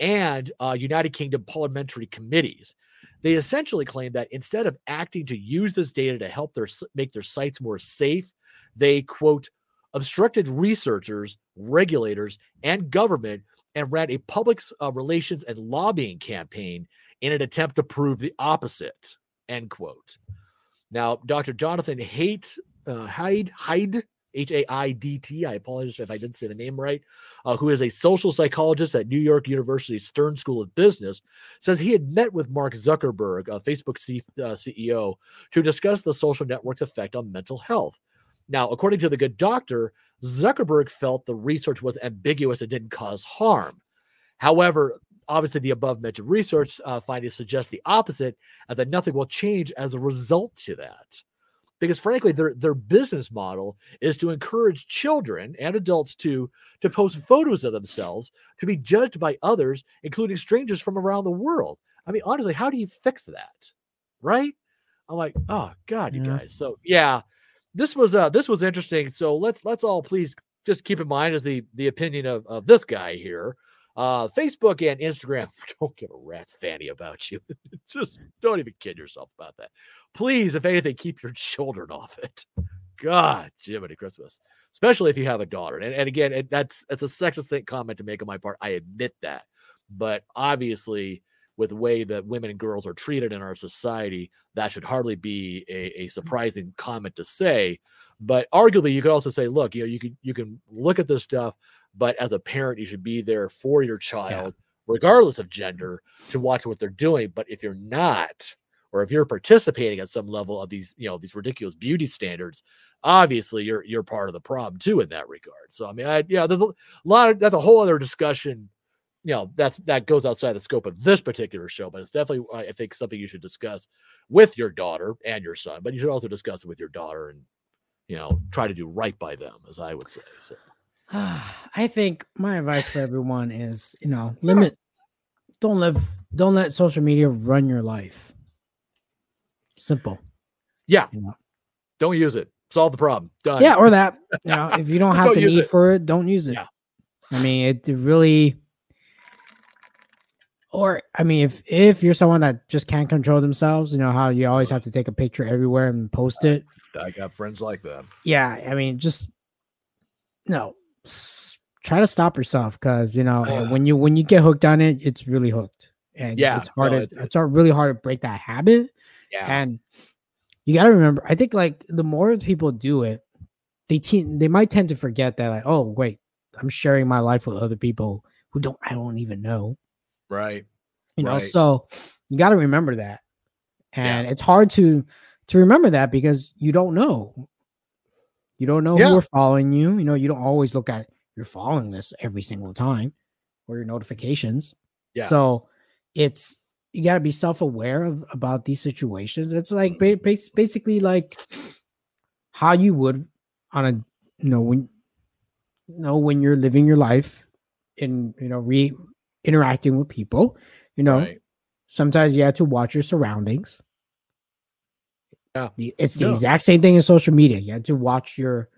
and uh, United Kingdom parliamentary committees. They essentially claim that instead of acting to use this data to help their make their sites more safe, they quote obstructed researchers, regulators, and government and ran a public uh, relations and lobbying campaign in an attempt to prove the opposite. End quote. Now, Dr. Jonathan Haidt, uh, H A I D T. I apologize if I didn't say the name right. Uh, who is a social psychologist at New York University Stern School of Business, says he had met with Mark Zuckerberg, a Facebook C- uh, CEO, to discuss the social network's effect on mental health. Now, according to the good doctor, Zuckerberg felt the research was ambiguous and didn't cause harm. However, obviously the above mentioned research uh, findings suggest the opposite and that nothing will change as a result to that. Because frankly their their business model is to encourage children and adults to to post photos of themselves to be judged by others including strangers from around the world. I mean honestly how do you fix that? Right? I'm like oh god you yeah. guys. So yeah this was uh this was interesting. So let's let's all please just keep in mind as the the opinion of, of this guy here uh, Facebook and Instagram don't give a rat's fanny about you. Just don't even kid yourself about that. Please, if anything, keep your children off it. God, Jiminy Christmas, especially if you have a daughter. And, and again, it, that's that's a sexist thing comment to make on my part. I admit that, but obviously, with the way that women and girls are treated in our society, that should hardly be a, a surprising comment to say. But arguably, you could also say, look, you know, you can you can look at this stuff but as a parent, you should be there for your child, yeah. regardless of gender, to watch what they're doing. But if you're not, or if you're participating at some level of these, you know, these ridiculous beauty standards, obviously you're you're part of the problem too in that regard. So I mean, I yeah, there's a lot of that's a whole other discussion you know that's that goes outside the scope of this particular show, but it's definitely I think something you should discuss with your daughter and your son. But you should also discuss it with your daughter and you know try to do right by them, as I would say. So. I think my advice for everyone is, you know, limit don't live don't let social media run your life. Simple. Yeah. You know? Don't use it. Solve the problem. Done. Yeah, or that. You know, if you don't have Don't the need it. for it, don't use it. Yeah. I mean, it, it really or I mean, if if you're someone that just can't control themselves, you know how you always have to take a picture everywhere and post it. I got friends like that. Yeah, I mean, just no, try to stop yourself because you know Ugh. when you when you get hooked on it, it's really hooked, and Yeah, it's hard no, to it's- it's, really hard to break that habit. Yeah. And you got to remember, I think like the more people do it, they te- they might tend to forget that like, oh wait, I'm sharing my life with other people who don't I don't even know, right. you know. So you got to remember that, and Yeah. it's hard to to remember that because you don't know. You don't know Yeah. who are following you. You know, you don't always look at your following list every single time or your notifications. Yeah. So it's you got to be self-aware of about these situations. It's like mm-hmm. ba- basically like how you would on a you know when you know when you're living your life and you know re interacting with people. You know, Right. sometimes you have to watch your surroundings. Yeah. It's the No. exact same thing in social media. You have to watch your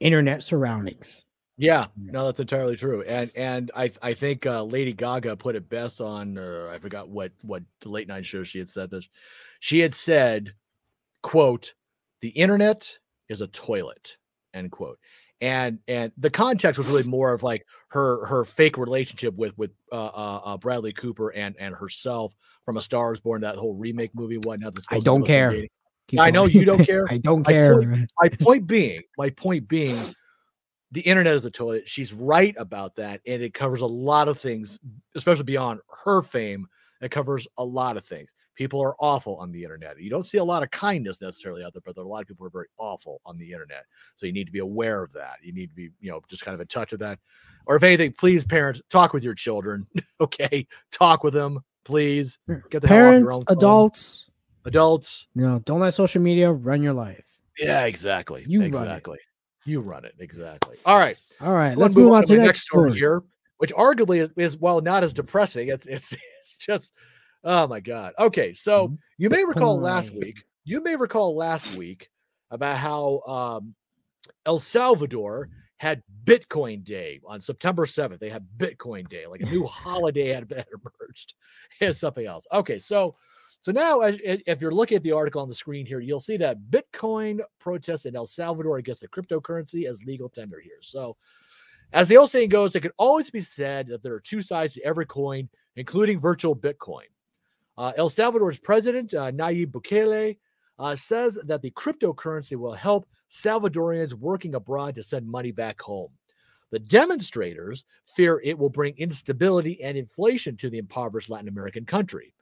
internet surroundings. Yeah, Yeah. no, that's entirely true. And and I I think uh, Lady Gaga put it best on uh, I forgot what what the late night show she had said this. She had said, "quote The internet is a toilet." End quote. And and the context was really more of like her her fake relationship with with uh, uh, uh, Bradley Cooper and and herself from A Star Is Born, that whole remake movie. Whatnot. I don't care. dating. Keep I know you don't care. I don't care. totally- my point being, my point being, the internet is a toilet. She's right about that, and it covers a lot of things, especially beyond her fame. It covers a lot of things. People are awful on the internet. You don't see a lot of kindness necessarily out there, but there are a lot of people who are very awful on the internet. So you need to be aware of that. You need to be, you know, just kind of in touch with that. Or if anything, please, parents, talk with your children. okay, talk with them, please. Get the hell off your Parents, adults, adults. you know, don't let social media run your life. Yeah, exactly. You run it. exactly. You run it exactly. All right. All right, Let's let's move on to the next story story. here, which arguably is, is well not as depressing. It's it's it's just oh my god. Okay, so you may recall last week. You may recall last week about how um, El Salvador had Bitcoin Day on September 7th. They had Bitcoin Day, like a new holiday had been emerged and something else. Okay, so so now as if you're looking at the article on the screen here, you'll see that Bitcoin protests in El Salvador against the cryptocurrency as legal tender here. So as the old saying goes, it can always be said that there are two sides to every coin, including virtual Bitcoin. Uh, El Salvador's president, uh, Nayib Bukele, uh, says that the cryptocurrency will help Salvadorians working abroad to send money back home. The demonstrators fear it will bring instability and inflation to the impoverished Latin American country.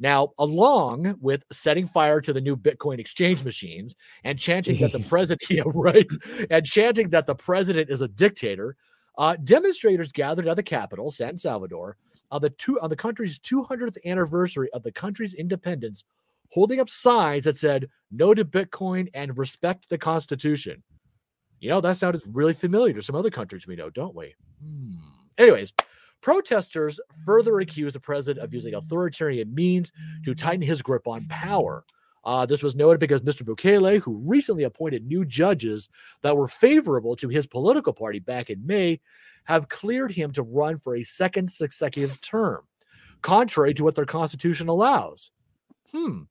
Now, along with setting fire to the new Bitcoin exchange machines and chanting that the president, yeah, right, and chanting that the president is a dictator, uh, demonstrators gathered at the capital, San Salvador, on the two on the country's 200th anniversary of the country's independence, holding up signs that said "No to Bitcoin" and "Respect the Constitution." You know that sounded really familiar to some other countries we know, don't we? Hmm. Anyways, protesters further accused the president of using authoritarian means to tighten his grip on power. Uh, this was noted because Mr. Bukele, who recently appointed new judges that were favorable to his political party back in May, have cleared him to run for a second consecutive term, contrary to what their constitution allows. Hmm,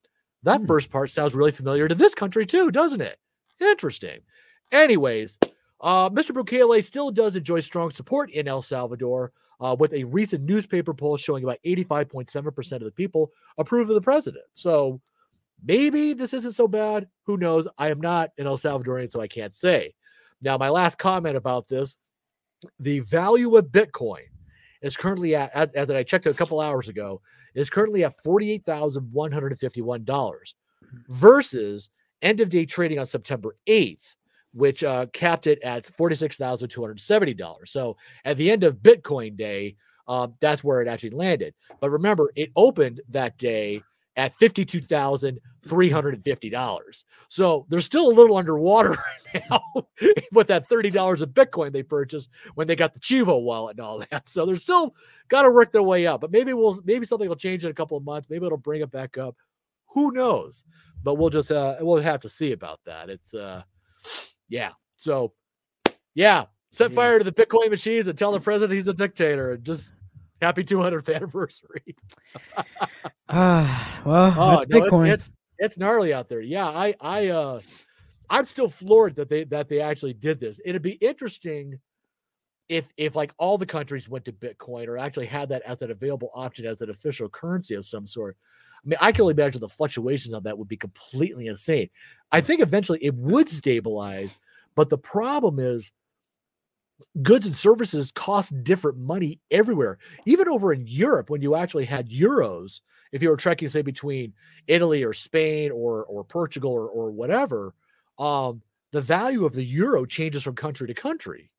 that Hmm. first part sounds really familiar to this country too, doesn't it? Interesting. Anyways, uh, Mr. Bukele still does enjoy strong support in El Salvador, uh, with a recent newspaper poll showing about 85.7% of the people approve of the president. So maybe this isn't so bad. Who knows? I am not an El Salvadorian, so I can't say. Now, my last comment about this the value of Bitcoin is currently at, as, as I checked a couple hours ago, is currently at $48,151 versus end of day trading on September 8th, which uh, capped it at $46,270. So at the end of Bitcoin day, um, that's where it actually landed. But remember, it opened that day at fifty-two thousand three hundred and fifty dollars. So they're still a little underwater right now with that thirty dollars of Bitcoin they purchased when they got the Chivo wallet and all that. So they're still got to work their way up. But maybe we'll maybe something will change in a couple of months. Maybe it'll bring it back up. Who knows? But we'll just uh we'll have to see about that. It's uh yeah. So yeah, set fire to the Bitcoin machines and tell the president he's a dictator and just happy 200th anniversary. Ah, well, Oh, no, it's, Bitcoin. it's it's gnarly out there. Yeah, I I uh I'm still floored that they that they actually did this. It'd be interesting if if like all the countries went to Bitcoin or actually had that as an available option as an official currency of some sort. I mean, I can only imagine the fluctuations of that would be completely insane. I think eventually it would stabilize, but the problem is goods and services cost different money everywhere. Even over in Europe, when you actually had euros, if you were trekking, say, between Italy or Spain or or Portugal or or whatever, um, the value of the euro changes from country to country.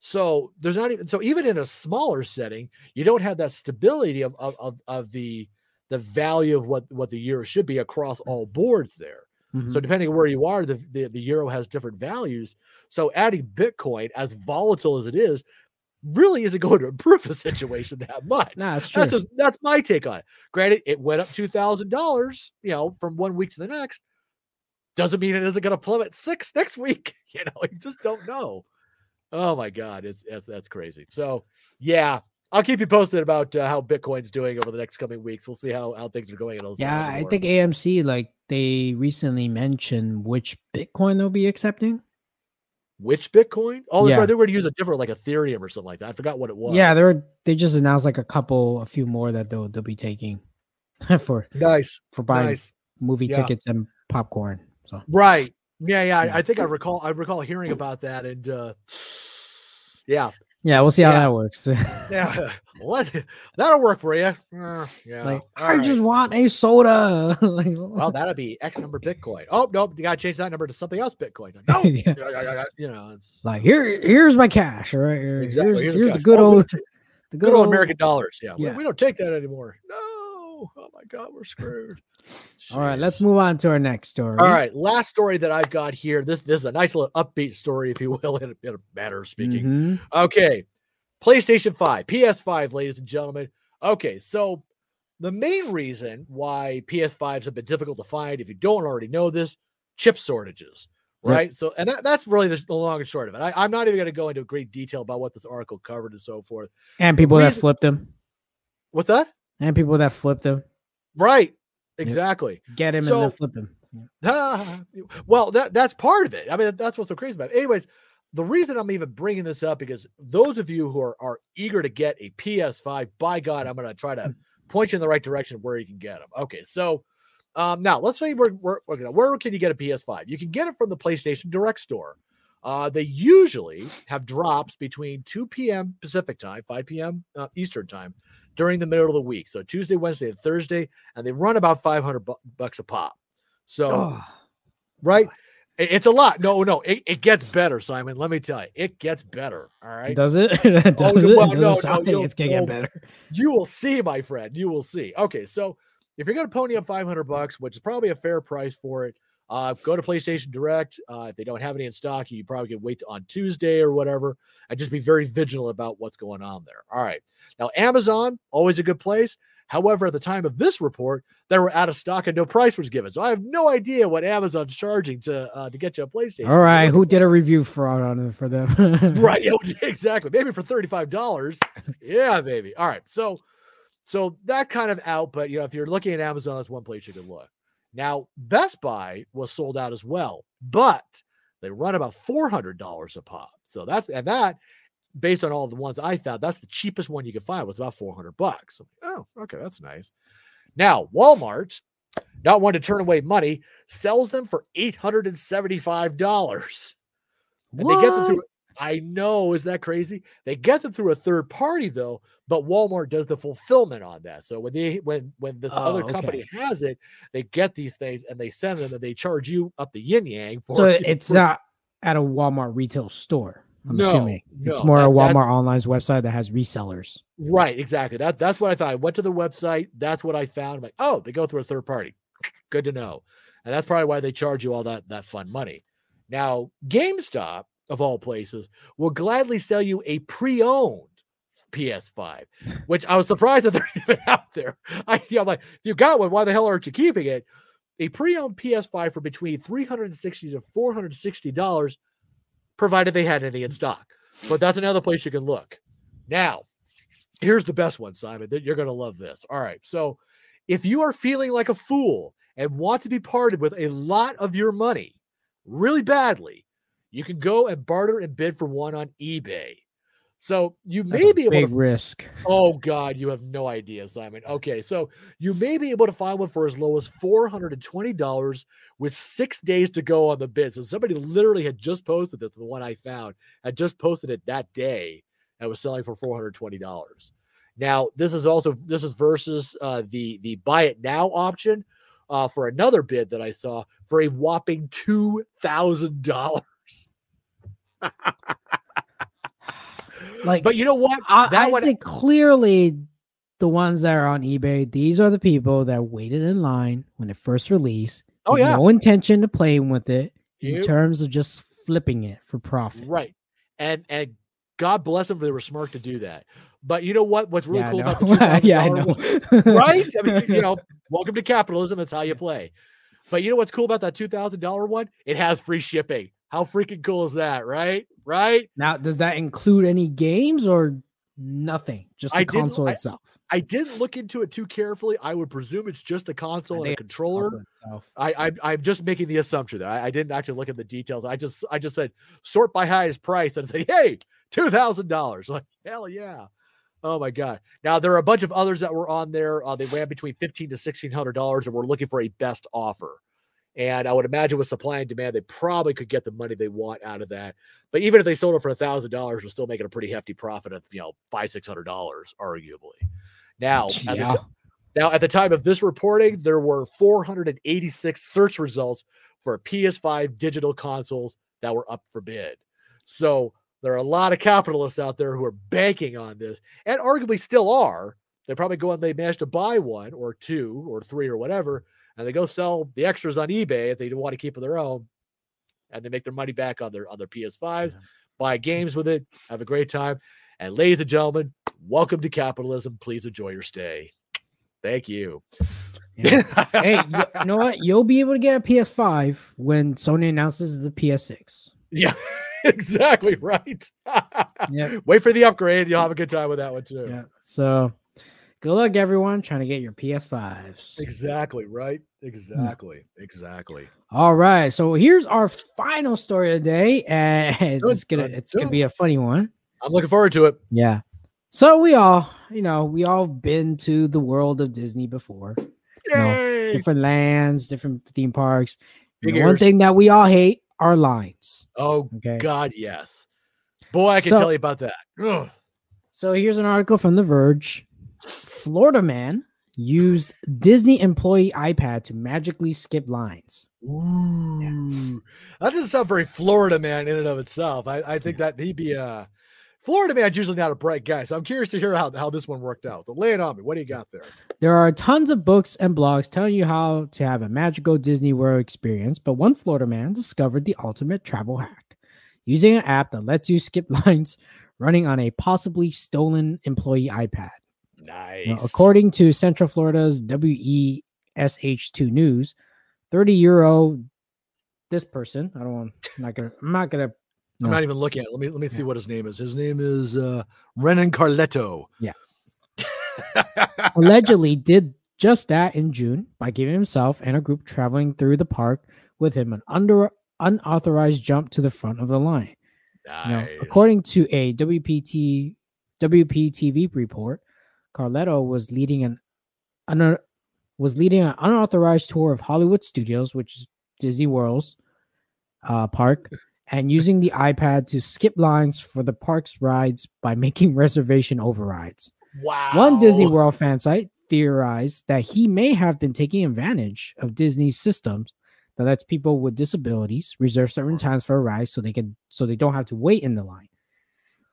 So there's not even so even in a smaller setting, you don't have that stability of of of, of the the value of what what the euro should be across all boards there. Mhm. So depending on where you are, the, the the euro has different values. So adding Bitcoin, as volatile as it is, really isn't going to improve the situation that much. nah, it's true. That's just that's my take on it. Granted, it went up two thousand dollars, you know, from one week to the next. Doesn't mean it isn't going to plummet six next week. You know, you just don't know. Oh my God, it's that's that's crazy. So yeah, I'll keep you posted about uh, how Bitcoin's doing over the next coming weeks. We'll see how how things are going. In El yeah, I think AMC like they recently mentioned which Bitcoin they'll be accepting. which Bitcoin? Oh, that's Yeah. right. They were going to use a different, like Ethereum or something like that. I forgot what it was. Yeah, they're they just announced like a couple, a few more that they'll they'll be taking for nice, for buying nice. movie Yeah. tickets and popcorn. So Right. Yeah, yeah. Yeah. I, I think I recall. I recall hearing about that, and uh yeah, yeah, we'll see how Yeah. that works. yeah. Let that'll work for you. Uh, yeah. like all I right. just want a soda. like, well, that'll be X number Bitcoin. Oh nope, you gotta change that number to something else. Bitcoin. Like, no, Yeah. you know, it's like here, here's my cash. All right, here- exactly. here's, Here's here's, cash. the good Oh, old, the good old American dollars. Yeah, we- Yeah. We, don't take that anymore. No. Oh my God, we're screwed. All right, let's move on to our next story. All right, last story that I've got here. This this is a nice little upbeat story, if you will, in a, in a matter of speaking. Mhm. Okay. PlayStation 5, PS5, ladies and gentlemen. Okay, so the main reason why PS5s have been difficult to find, if you don't already know this, chip shortages, Yep. right? So, and that, that's really the, the long and short of it. I, I'm not even going to go into great detail about what this article covered and so forth. And people that flipped them, What's that? And people that flipped them, Right. Exactly. get him and So- then flip him. Ah, well, that that's part of it. I mean, that's what's so crazy about it. Anyways, the reason I'm even bringing this up because those of you who are, are eager to get a PS5, by God, I'm going to try to point you in the right direction where you can get them. Okay, so um, now let's say we're, we're, we're gonna, where can you get a PS5? You can get it from the PlayStation Direct store. Uh, they usually have drops between 2 p.m. Pacific time, 5 p.m. Uh, Eastern time during the middle of the week. So Tuesday, Wednesday, and Thursday, and they run about 500 bu- bucks a pop. So Oh, right? It- It's a lot. No, no, it, it gets better, Simon. Let me tell you, it gets better. All right. does it? does Oh, it? well, Doesn't no, no, sound like it's gonna get better. You will see, my friend. You will see. Okay, so if you're going to pony up 500 bucks, which is probably a fair price for it, uh, go to PlayStation Direct. Uh, if they don't have any in stock, you probably can wait on Tuesday or whatever, and just be very vigilant about what's going on there. All right. Now, Amazon, always a good place. However, at the time of this report, they were out of stock and no price was given. So I have no idea what Amazon's charging to uh, to get you a PlayStation. All right, who did a review fraud on it for them? right yeah, exactly maybe for $35 yeah baby all right so so that kind of out but you know if you're looking at amazon that's one place you could look now best buy was sold out as well but they run about $400 a pop. So that's and that based on all the ones i found that's the cheapest one you could find was about 400 bucks. Oh okay that's nice. Now walmart not one to turn away money sells them for $875 and they get them through. I know, is that crazy? They get them through a third party though, but Walmart does the fulfillment on that. So when they when when this other Oh, company has it, they get these things and they send them and they charge you up the yin yang for so it's for- not at a Walmart retail store. I'm No, assuming it's no, more a that- that's- Walmart Online's website that has resellers. Right, exactly. That that's what I thought. I went to the website. That's what I found. I'm like, oh, they go through a third party. Good to know. And that's probably why they charge you all that that fun money. Now, GameStop of all places will gladly sell you a pre-owned PS5, which I was surprised that they're even out there. I, you know, I'm like, if you got one, why the hell aren't you keeping it? A pre-owned PS5 for between 360 to 460 dollars, provided they had any in stock. But that's another place you can look. Now, here's the best one, Simon. That you're going to love this. All right. So, if you are feeling like a fool and want to be parted with a lot of your money really badly, you can go and barter and bid for one on eBay. So, you may be able big to risk. Oh God, you have no idea, Simon. Okay, so you may be able to find one for as low as four hundred and twenty dollars with six days to go on the bid. So somebody literally had just posted this. The one I found had just posted it that day and was selling for four hundred twenty dollars. Now this is also this is versus uh, the the buy it now option uh, for another bid that I saw for a whopping two thousand dollars. Like, But you know what? I, that I one think clearly the ones that are on eBay, these are the people that waited in line when it first released. Oh, yeah. no intention to playing with it in Yep. terms of just flipping it for profit. Right. And and God bless them, they were smart to do that. But you know what? What's really yeah, cool about the yeah, I $2,000 know. one- right? I mean, you know, welcome to capitalism. That's how you play. But you know what's cool about that two thousand dollar one? It has free shipping. How freaking cool is that? Right? Right? Now, does that include any games or nothing? Just the I console itself. I didn't look into it too carefully. I would presume it's just the console and a controller. Console. I, I I'm just making the assumption there. I, I didn't actually look at the details. I just I just said sort by highest price and say, hey, two thousand dollars. Like hell yeah. Oh my god. Now there are a bunch of others that were on there. Uh, they ran between fifteen to sixteen hundred dollars, and we're looking for a best offer. And I would imagine with supply and demand, they probably could get the money they want out of that. But even if they sold it for a thousand dollars, we're still making a pretty hefty profit of you know five six hundred dollars, arguably. Now, at the Yeah. now, at the time of this reporting, there were 486 search results for PS5 digital consoles that were up for bid. So there are a lot of capitalists out there who are banking on this, and arguably still are. They probably go and they manage to buy one or two or three or whatever, and they go sell the extras on eBay if they want to keep it their own, and they make their money back on their on their PS5s, Yeah. buy games with it, have a great time. And ladies and gentlemen, welcome to capitalism. Please enjoy your stay. Thank you. Yeah. hey, you, you know what? You'll be able to get a PS5 when Sony announces the PS6. yeah, exactly right. Yeah. Wait for the upgrade. You'll have a good time with that one too. Yeah. So good luck, everyone, trying to get your PS5s. Exactly right. Mm. Exactly. Exactly. All right. So here's our final story of the day, and it's Good, gonna good, it's gonna be a funny one. I'm looking forward to it. Yeah. So we all, you know, we all been to the world of Disney before. Yay! Different lands, different theme parks. One thing that we all hate are lines. Oh Okay. God, yes. Boy, I can So- tell you about that. Ugh. So here's an article from The Verge. Florida man used Disney employee iPad to magically skip lines. Ooh, that doesn't sound very Florida man in and of itself. I, I think that he'd be a Florida man's usually not a bright guy. So I'm curious to hear how, how this one worked out. So lay it on me. What do you got there? There are tons of books and blogs telling you how to have a magical Disney World experience, but one Florida man discovered the ultimate travel hack using an app that lets you skip lines running on a possibly stolen employee iPad. Nice. Now, according to Central Florida's WESH2 News, 30 euro. This person, I don't want. I'm not gonna. I'm not gonna. I'm not even looking at it. Let me let me see Yeah. what his name is. His name is uh Renan Carletto. Yeah. allegedly did just that in June by giving himself and a group traveling through the park with him an under unauthorized jump to the front of the line. Now, Nice. according to a WPT WPTV report, Carletto was leading an un, was leading an unauthorized tour of Hollywood Studios, which is Disney World's uh, park, and using the iPad to skip lines for the park's rides by making reservation overrides. wow. One Disney World fan site theorized that he may have been taking advantage of Disney's systems that lets people with disabilities reserve certain times for a ride so they can so they don't have to wait in the line.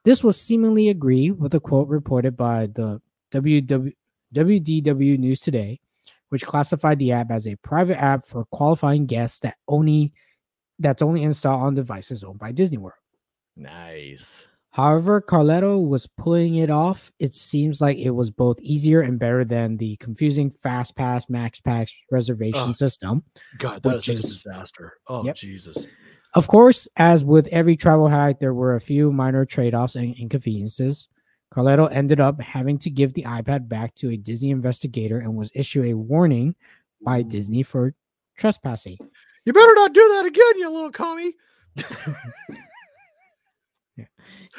This was seemingly agreed with a quote reported by the WW, WDW News Today, which classified the app as a private app for qualifying guests that only that's only installed on devices owned by Disney World. Nice. However, Carletto was pulling it off. It seems like it was both easier and better than the confusing Fast Pass Max Pass reservation Oh, system. God, that is a disaster. Oh Yep. Jesus. Of course, as with every travel hack, there were a few minor trade offs and inconveniences. Carletto ended up having to give the iPad back to a Disney investigator and was issued a warning by Disney for trespassing. You better not do that again, you little commie.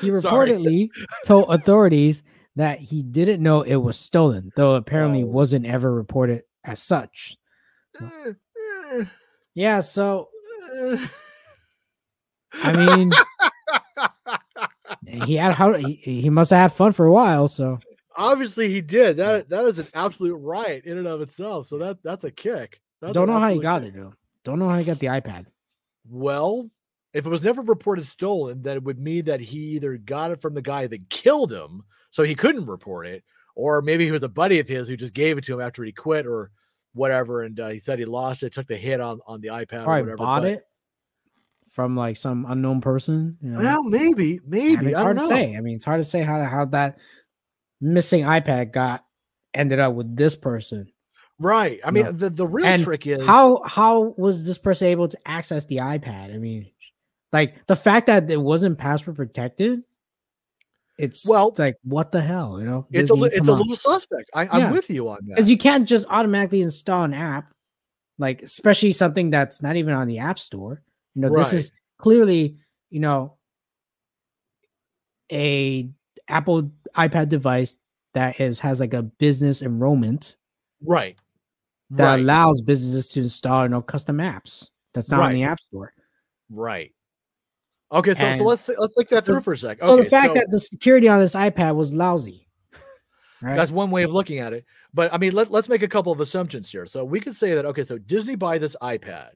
He reportedly told authorities that he didn't know it was stolen, though apparently Oh. wasn't ever reported as such. Eh, eh, Yeah, so eh. I mean, he had how he, he must have had fun for a while. So Obviously, he did. That that is an absolute riot in and of itself. So that that's a kick. That's don't know how he got kick. it though. Don't know how he got the iPad. Well, if it was never reported stolen, then it would mean that he either got it from the guy that killed him, so he couldn't report it, or maybe he was a buddy of his who just gave it to him after he quit or whatever, and uh, he said he lost it, took the hit on on the iPad or whatever. bought but- it from like some unknown person. You know? Well, maybe, maybe. I mean, it's hard to say. I mean, it's hard to say how how that missing iPad got ended up with this person. Right. I mean, No. the, the real And trick is How how was this person able to access the iPad? I mean, like the fact that it wasn't password protected. It's Well, like what the hell, you know? it's a li- it's a on. little suspect. I, I'm Yeah. with you on that. because you can't just automatically install an app, like especially something that's not even on the app store. You know, this is clearly, you know, a Apple iPad device that is has like a business enrollment right. that right. allows businesses to install you know custom apps that's not on the app store. Right. Okay, so, so let's th- let's think that through for a sec. So the fact so that the security on this iPad was lousy, right? that's one way of looking at it. But I mean, let, let's make a couple of assumptions here. So we could say that okay, so Disney buy this iPad,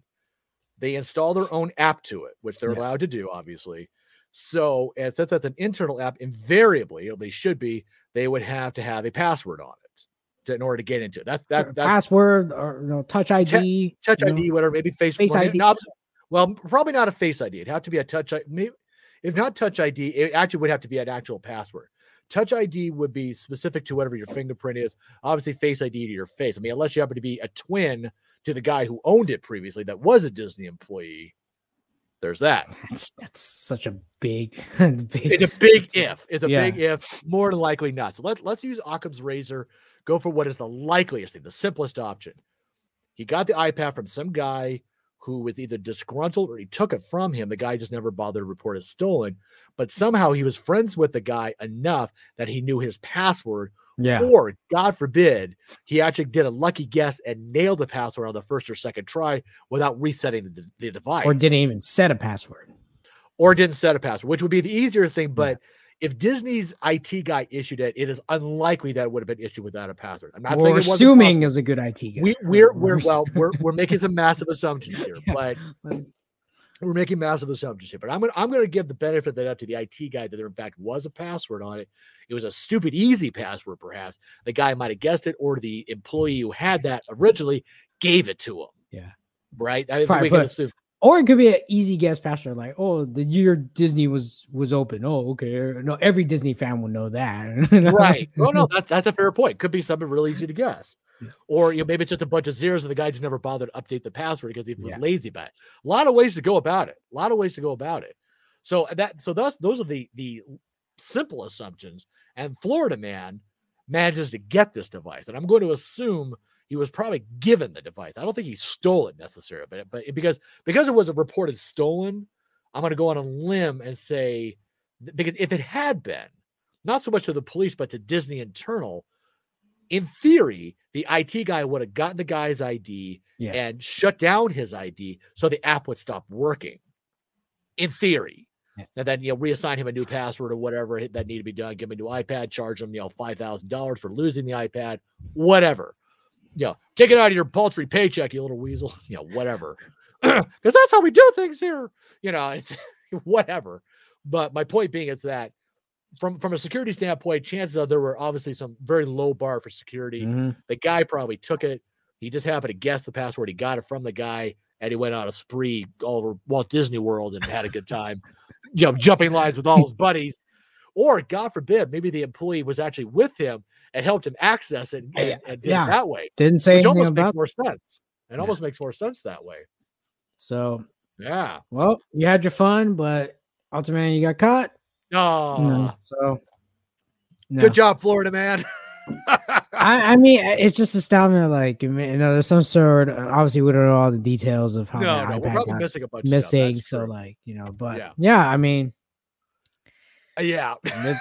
they install their own app to it, which they're Yeah. allowed to do, obviously. So and since that's an internal app, invariably, or they should be, they would have to have a password on it to, in order to get into it. That's that that's password or you know, touch ID, touch you know? ID, whatever, maybe face, Face ID. no, well, probably not a face ID. It'd have to be a touch ID. Maybe, if not touch ID, it actually would have to be an actual password. Touch ID would be specific to whatever your fingerprint is. Obviously, face ID to your face. I mean, unless you happen to be a twin to the guy who owned it previously, that was a Disney employee. There's that. That's that's such a big, big It's a big if. It's a Yeah. big if. More than likely not. So let, let's use Occam's razor. Go for what is the likeliest thing, the simplest option. He got the iPad from some guy who was either disgruntled or he took it from him. The guy just never bothered to report it stolen. But somehow he was friends with the guy enough that he knew his password. Yeah. Or, God forbid, he actually did a lucky guess and nailed the password on the first or second try without resetting the, the device Or didn't even set a password. or didn't set a password, which would be the easier thing. But if Disney's IT guy issued it, it is unlikely that it would have been issued without a password. I'm not saying We're assuming is a good IT guy. we we're we're well we're we're making some massive assumptions here, but we're making massive assumptions here. But I'm gonna I'm gonna give the benefit of the doubt to the IT guy that there in fact was a password on it. It was a stupid easy password, perhaps. The guy might have guessed it, or the employee who had that originally gave it to him. Yeah. Right. I we can assume. Or it could be an easy guess password, like, oh, the year Disney was was open. Oh, okay. No, every Disney fan will know that. right. Well, no, that, that's a fair point. Could be something really easy to guess. Yeah. Or you know, maybe it's just a bunch of zeros and the guy just never bothered to update the password because he was Yeah. lazy about it. A lot of ways to go about it. A lot of ways to go about it. So uh, that so those those are the the simple assumptions. And Florida man manages to get this device. And I'm going to assume he was probably given the device. I don't think he stole it necessarily, but but because because it was reported stolen, I'm going to go on a limb and say because if it had been, not so much to the police, but to Disney internal, in theory, the IT guy would have gotten the guy's ID Yeah. and shut down his ID so the app would stop working. In theory. Yeah. And then you know reassign him a new password or whatever that needed to be done. Give him a new iPad, charge him you know five thousand dollars for losing the iPad, whatever. You know, take it out of your paltry paycheck, you little weasel. You know, whatever. Because that's how we do things here. You know, it's whatever. But my point being is that from from a security standpoint, chances are there were obviously some very low bar for security. Mhm. The guy probably took it. He just happened to guess the password. He got it from the guy, and he went on a spree all over Walt Disney World and had a good time, you know, jumping lines with all his buddies. Or God forbid, maybe the employee was actually with him and helped him access it and, and did yeah. it that way, Didn't say which almost makes more sense. It Yeah. almost makes more sense that way. So, Yeah. well, you had your fun, but ultimately you got caught. Oh, No, so no. good job, Florida man. I, I mean, it's just astounding. Like, you know, there's some sort. Obviously, we don't know all the details of how no, no, we're probably missing a bunch. of missing. So, true. like, you know, but Yeah. yeah, I mean, Uh, yeah,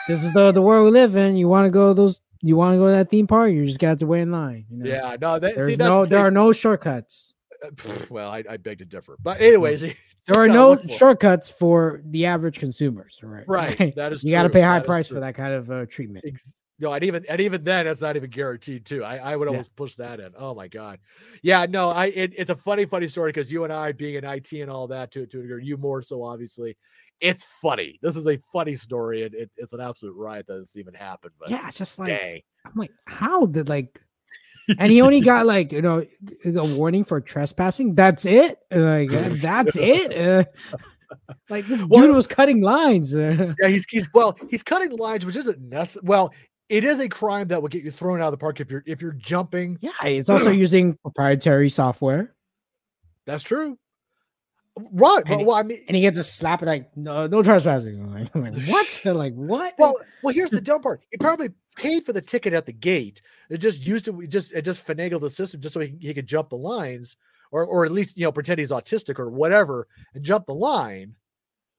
this is the the world we live in. You want to go those? You want to go to that theme park? You just got to wait in line. You know? yeah. No, that, see, that's no, the there are no shortcuts. Uh, well, I, I beg to differ. But anyways, There are no for shortcuts for the average consumers. Right. Right, that is you got to pay high that price for that kind of uh, treatment. Ex- No, and even and even then, it's not even guaranteed too. I, I would Yeah. almost push that in. Oh my god, yeah, no, I it, it's a funny, funny story because you and I being in IT and all that to to a degree, you more so obviously. It's funny. This is a funny story, and it, it's an absolute riot that this even happened. But Yeah, it's just like dang, I'm like, how did like, and he only got like you know a warning for trespassing. That's it. Like uh, that's it. Uh, like this Well- dude was cutting lines. uh, yeah, he's he's well, he's cutting lines, which isn't necessary. Well, it is a crime that would get you thrown out of the park if you're if you're jumping. yeah, he's also using proprietary software, That's true. Right. And Well, I mean, and he gets to slap it like no, no trespassing. I'm like, I'm like, what? like what? Well, well, here's the dumb part. He probably paid for the ticket at the gate. It just used to it just it just finagled the system just so he, he could jump the lines, or or at least you know pretend he's autistic or whatever and jump the line,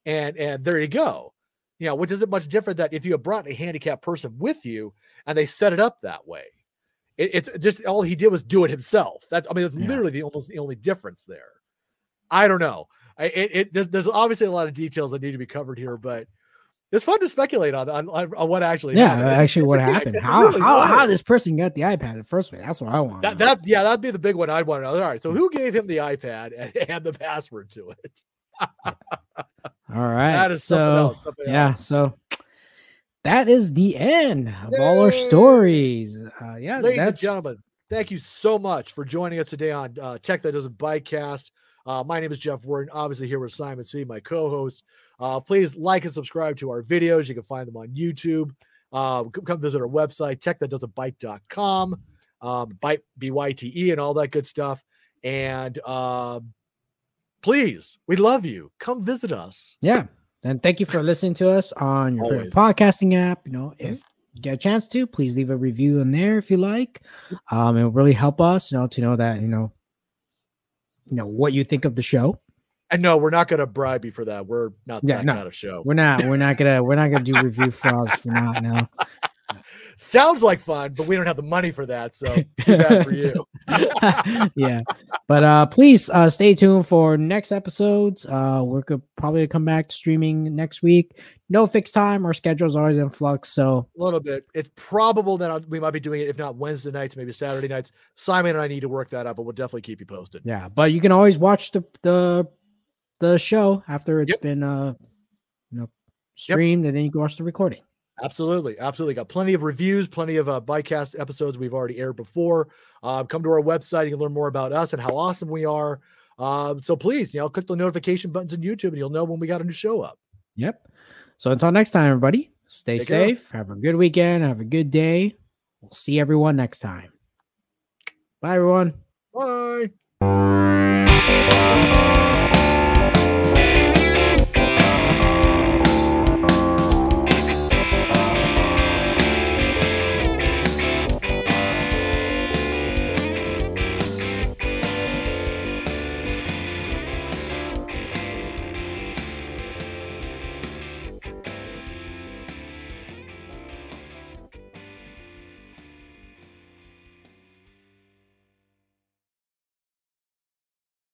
and and there you go. You know, which isn't much different that if you had brought a handicapped person with you and they set it up that way. It, it's just all he did was do it himself. That's I mean, that's Yeah. literally the almost the only difference there. I don't know. I, it, it there's, obviously a lot of details that need to be covered here, but it's fun to speculate on on, on, what actually yeah, happened. Actually, it's what happened? It's How really how how this person got the iPad in the first place? That's what I want. that that yeah that'd be the big one I'd want to know. All right, so who gave him the iPad and, and the password to it? All right. that is something so else. Something yeah, else. so that is the end of all our stories. Uh, yeah, ladies and gentlemen, thank you so much for joining us today on uh, Tech That Doesn't Byte Cast. Uh, my name is Jeff Warden, obviously here with Simon C, my co-host. Uh, please like and subscribe to our videos. You can find them on YouTube. Uh, come visit our website, techthatdoesn'tbyte.com, um, bite B-Y-T-E and all that good stuff. And um, please, we love you. Come visit us. yeah. And thank you for listening to us on your favorite podcasting app. You know, Mhm. if you get a chance to, please leave a review in there if you like. Um, it will really help us, you know, to know that you know, you know what you think of the show. And no, we're not going to bribe you for that. We're not Yeah, that no. kind of show. We're not, we're not gonna, we're not gonna do review frauds for now. No. Sounds like fun, but we don't have the money for that. So too bad for you. yeah but uh please uh stay tuned for next episodes uh we're gonna probably come back streaming next week no fixed time our schedule's always in flux so A little bit. It's probable that I'll- we might be doing it, if not Wednesday nights, maybe Saturday nights. Simon and I need to work that out, but we'll definitely keep you posted. yeah but you can always watch the the the show after it's Yep. been uh you know streamed and then you can watch the recording Absolutely, absolutely. Got plenty of reviews, plenty of uh, bycast episodes we've already aired before. Uh, come to our website. You can learn more about us and how awesome we are. Um, so please, you know, click the notification buttons in YouTube, and you'll know when we got a new show up. yep so until next time everybody stay Take care. safe have a good weekend have a good day we'll see everyone next time bye everyone.